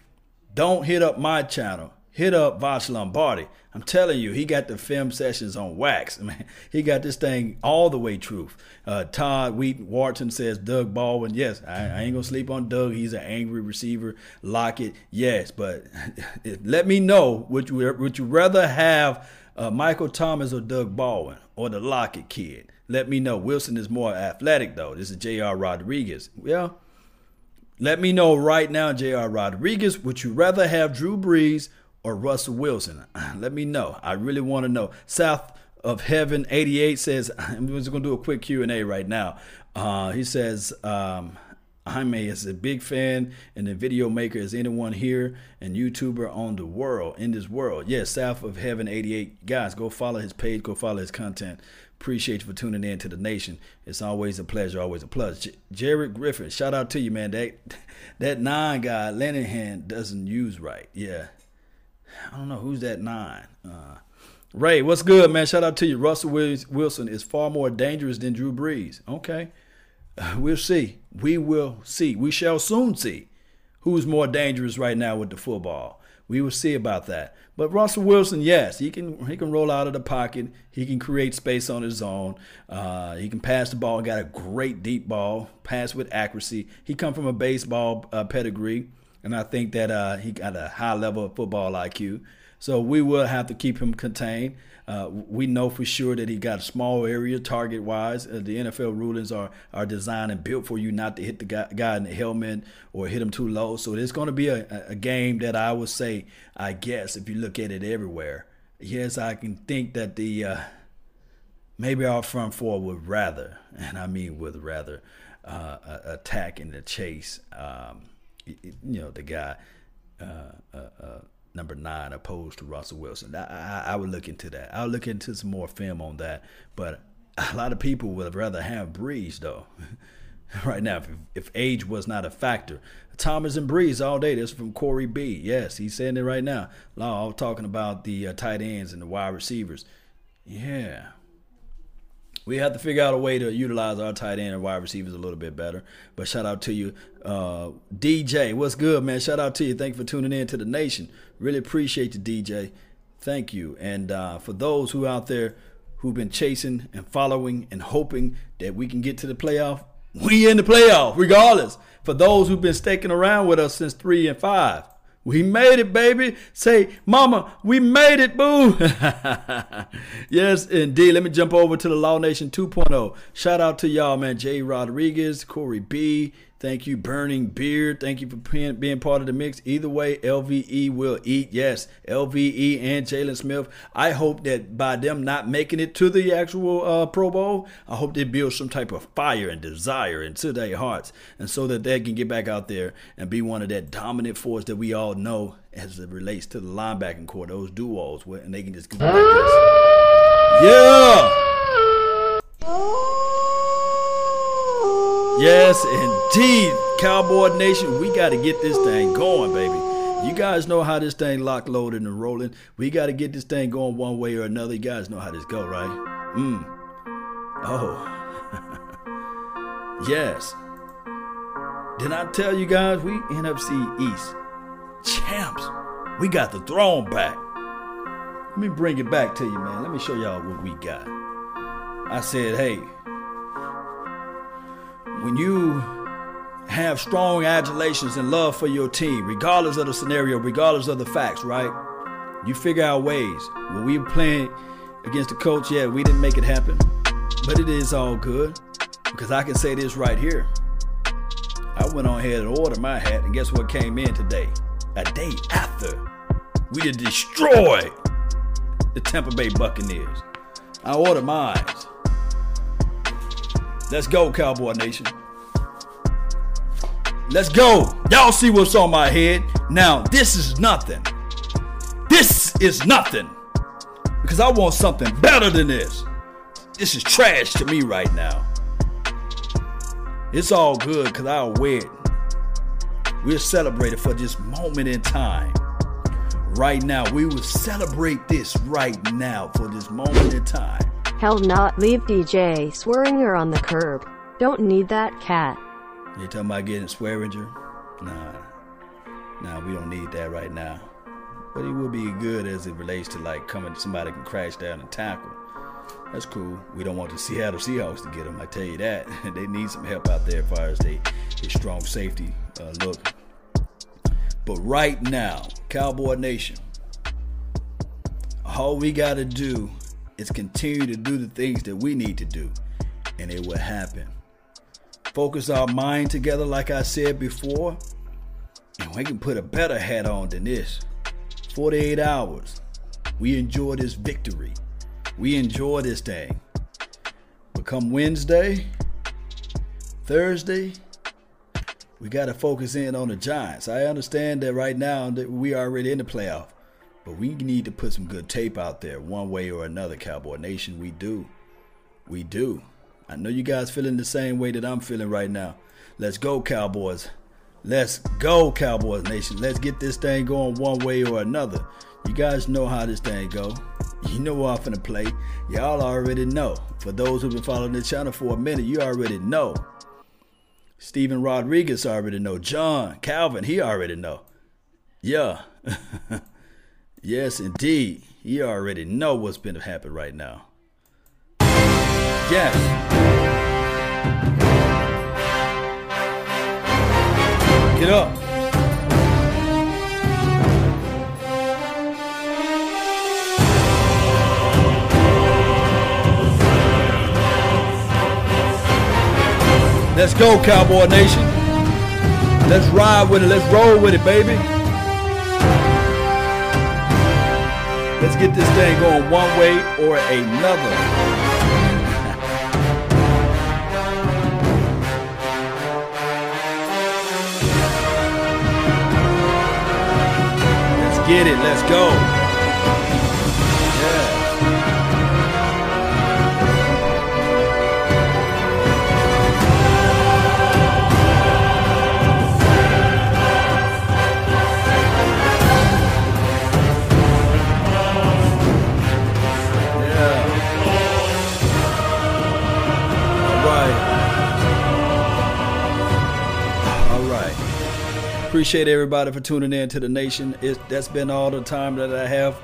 Speaker 1: don't hit up my channel. Hit up Voch Lombardi. I'm telling you, he got the film sessions on wax. Man, he got this thing all the way truth. Uh, Todd Wheat Wharton says Doug Baldwin. Yes, I, I, ain't gonna sleep on Doug. He's an angry receiver. Lockett. Yes, but let me know would you would you rather have uh, Michael Thomas or Doug Baldwin or the Lockett kid? Let me know. Wilson is more athletic though. This is J.R. Rodriguez. Well. Let me know right now, J.R. Rodriguez. Would you rather have Drew Brees or Russell Wilson? Let me know. I really want to know. South of Heaven 88 says, I'm just going to do a quick Q&A right now. Uh, he says, um, Jaime is a big fan and a video maker as anyone here and YouTuber on the world, in this world. Yes, South of Heaven 88. Guys, go follow his page, go follow his content. Appreciate you for tuning in to the nation. It's always a pleasure, always a plus. J- Jared Griffin, shout out to you, man. That that nine guy, Lenihan, doesn't use right. Yeah. I don't know who's that nine. Uh, Ray, what's good, man? Shout out to you. Russell Wilson is far more dangerous than Drew Brees. Okay. Uh, we'll see. We will see. We shall soon see who's more dangerous right now with the football. We will see about that. But Russell Wilson, yes, he can he can roll out of the pocket. He can create space on his own. Uh, he can pass the ball. Got a great deep ball, pass with accuracy. He come from a baseball uh, pedigree, and I think that uh, he got a high level of football IQ. So we will have to keep him contained. Uh, we know for sure that he got a small area target wise. Uh, the NFL rulings are are designed and built for you not to hit the guy, guy in the helmet or hit him too low. So it's going to be a, a game that I would say, I guess, if you look at it everywhere, yes, I can think that the uh, maybe our front four would rather, and I mean would rather, uh, attack in the chase. Um, you know, the guy. Uh, uh, number nine opposed to Russell Wilson. I, I, I would look into that. I'll look into some more film on that. But a lot of people would rather have Brees though. right now, if, if, age was not a factor, Thomas and Brees all day. This from Corey B. Yes, he's saying it right now. Law talking about the uh, tight ends and the wide receivers. Yeah, we have to figure out a way to utilize our tight end and wide receivers a little bit better. But shout out to you, uh, DJ. What's good, man? Shout out to you. Thank you for tuning in to the nation. Really appreciate you, DJ. Thank you. And uh, for those who out there who've been chasing and following and hoping that we can get to the playoff, we in the playoff regardless. For those who've been sticking around with us since three and five. We made it, baby. Say, Mama, we made it, boo. yes, indeed. Let me jump over to the Law Nation 2.0. Shout out to y'all, man. Jay Rodriguez, Corey B, Thank you, Burning Beard. Thank you for being part of the mix. Either way, LVE will eat. Yes, LVE and Jaylon Smith. I hope that by them not making it to the actual uh, Pro Bowl, I hope they build some type of fire and desire into their hearts, and so that they can get back out there and be one of that dominant force that we all know as it relates to the linebacking core, those duos, and they can just like this. Yeah. Yes, indeed. Cowboy Nation, we got to get this thing going, baby. You guys know how this thing locked, loaded, and rolling. We got to get this thing going one way or another. You guys know how this go, right? Mm. Oh. yes. Did I tell you guys we NFC East champs? We got the throne back. Let me bring it back to you, man. Let me show y'all what we got. I said, hey, when you have strong adulations and love for your team, regardless of the scenario, regardless of the facts, right? You figure out ways. When we were playing against the coach, yeah, we didn't make it happen. But it is all good. Because I can say this right here. I went on ahead and ordered my hat, and guess what came in today? A day after we destroyed the Tampa Bay Buccaneers. I ordered mine. Let's go, Cowboy Nation. Let's go. Y'all see what's on my head. Now, this is nothing. This is nothing. Because I want something better than this. This is trash to me right now. It's all good because I'll wear it. We're celebrating for this moment in time. Right now, we will celebrate this right now for this moment in time.
Speaker 2: Hell not leave DJ Swearinger on the curb. Don't need that cat.
Speaker 1: You talking about getting Swearinger? Nah. Nah, we don't need that right now. But he would be good as it relates to like coming somebody can crash down and tackle. That's cool. We don't want the Seattle Seahawks to get him. I tell you that. they need some help out there as far as they, they strong safety uh, look. But right now, Cowboy Nation, all we got to do is continue to do the things that we need to do, and it will happen. Focus our mind together, like I said before, and we can put a better hat on than this. 48 hours. We enjoy this victory. We enjoy this thing. But come Wednesday, Thursday, we got to focus in on the Giants. I understand that right now that we are already in the playoff, but we need to put some good tape out there, one way or another. Cowboy Nation, we do, we do. I know you guys feeling the same way that I'm feeling right now. Let's go, Cowboys. Let's go, Cowboys Nation. Let's get this thing going one way or another. You guys know how this thing go. You know what I'm finna play. Y'all already know. For those who've been following the channel for a minute, you already know. Steven Rodriguez already know. John, Calvin, he already know. Yeah. yes, indeed. You already know what's been happening right now. Yes. Get up. Let's go, Cowboy Nation. Let's ride with it. Let's roll with it, baby. Let's get this thing going one way or another. Let's get it. Let's go. Appreciate everybody for tuning in to the nation. It, that's been all the time that I have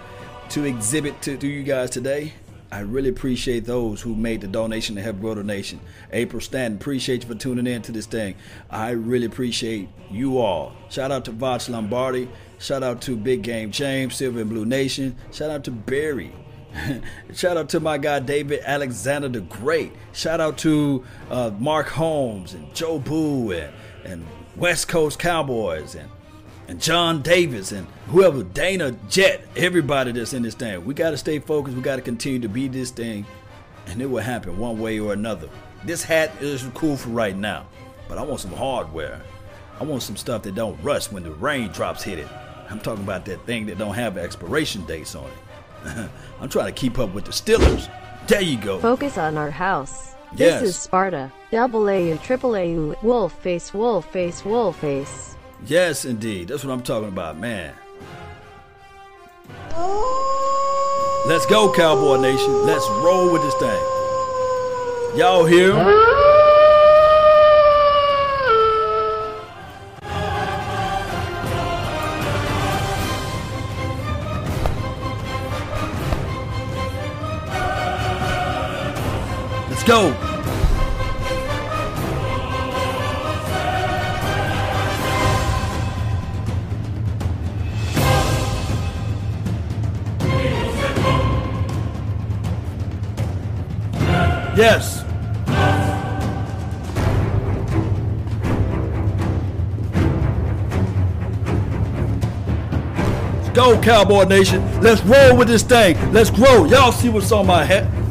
Speaker 1: to exhibit to, to you guys today. I really appreciate those who made the donation to help grow the nation. April Stanton, appreciate you for tuning in to this thing. I really appreciate you all. Shout out to Voch Lombardi. Shout out to Big Game James, Silver and Blue Nation. Shout out to Barry. Shout out to my guy David Alexander the Great. Shout out to uh, Mark Holmes and Joe Boo and, and West Coast Cowboys and and John Davis and whoever Dana Jet, everybody that's in this thing. We got to stay focused. We got to continue to be this thing, and it will happen one way or another. This hat is cool for right now, but I want some hardware. I want some stuff that don't rust when the raindrops hit it. I'm talking about that thing that don't have expiration dates on it. I'm trying to keep up with the Steelers. There you go.
Speaker 2: Focus on our house.
Speaker 1: Yes.
Speaker 2: This is Sparta. Double A U, triple A wolf face, wolf face, wolf face.
Speaker 1: Yes, indeed. That's what I'm talking about, man. Let's go, Cowboy Nation. Let's roll with this thing. Y'all hear? go! Yes! Let's go, Cowboy Nation. Let's roll with this thing. Let's grow. Y'all see what's on my head.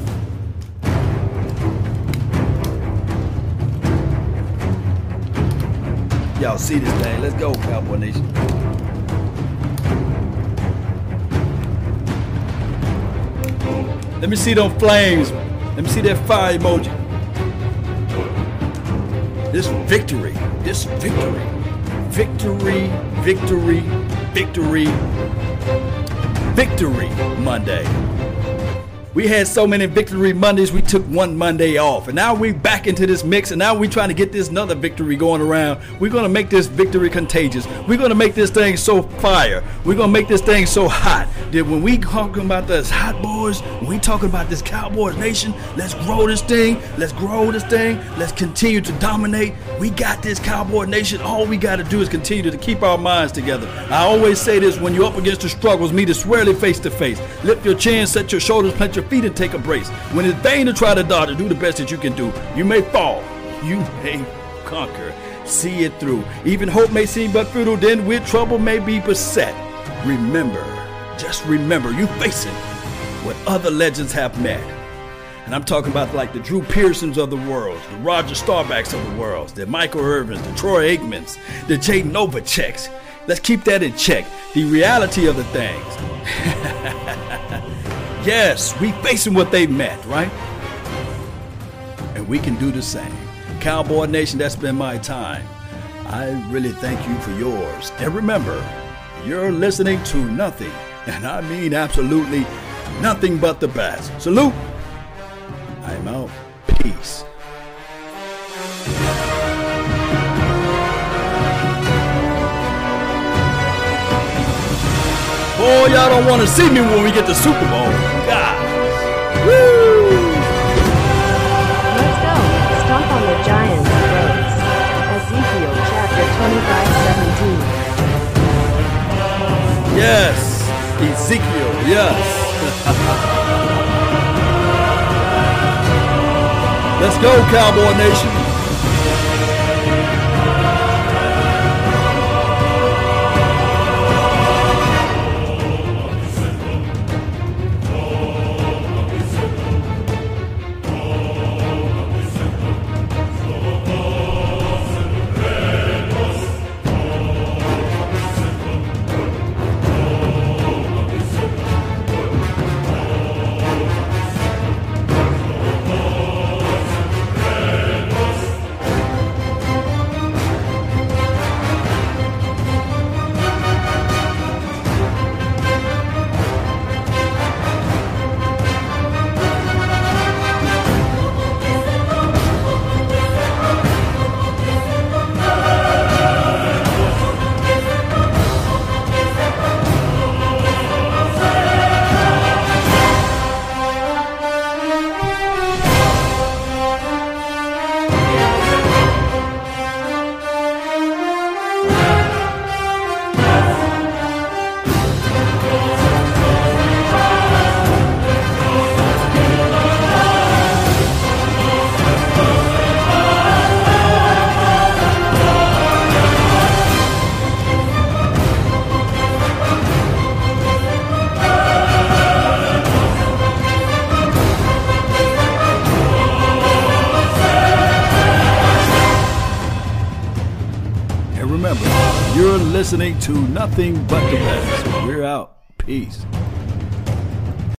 Speaker 1: Y'all see this thing. Let's go, Cowboy Nation. Let me see them flames. Let me see that fire emoji. This victory, this victory, victory, victory, victory, victory Monday. We had so many victory Mondays, we took one Monday off. And now we're back into this mix, and now we're trying to get this another victory going around. We're gonna make this victory contagious. We're gonna make this thing so fire. We're gonna make this thing so hot that when we talking about this hot boys, when we talking about this Cowboys nation, let's grow this thing, let's grow this thing, let's continue to dominate. We got this Cowboy nation. All we gotta do is continue to keep our minds together. I always say this when you're up against the struggles, meet it squarely face to face. Lift your chin, set your shoulders, plant your feet and take a brace. When it's vain to try to dodge do the best that you can do. You may fall, you may conquer. See it through. Even hope may seem but futile, then with trouble may be beset. Remember, just remember, you facing what other legends have met. And I'm talking about like the Drew Pearsons of the world, the Roger Staubachs of the world, the Michael Irvins, the Troy Aikmans, the Jay Novaceks. Let's keep that in check. The reality of the things. Yes, we facing what they met, right? And we can do the same. Cowboy Nation, that's been my time. I really thank you for yours. And remember, you're listening to nothing, and I mean absolutely nothing but the best. Salute. I'm out. Peace. Boy, y'all don't want to see me when we get to Super Bowl. God. Woo!
Speaker 2: Let's go. Stomp on the Giants' throats. Ezekiel chapter 25 17.
Speaker 1: Yes. Ezekiel, yes. Let's go, Cowboy Nation. Listening to nothing but the best.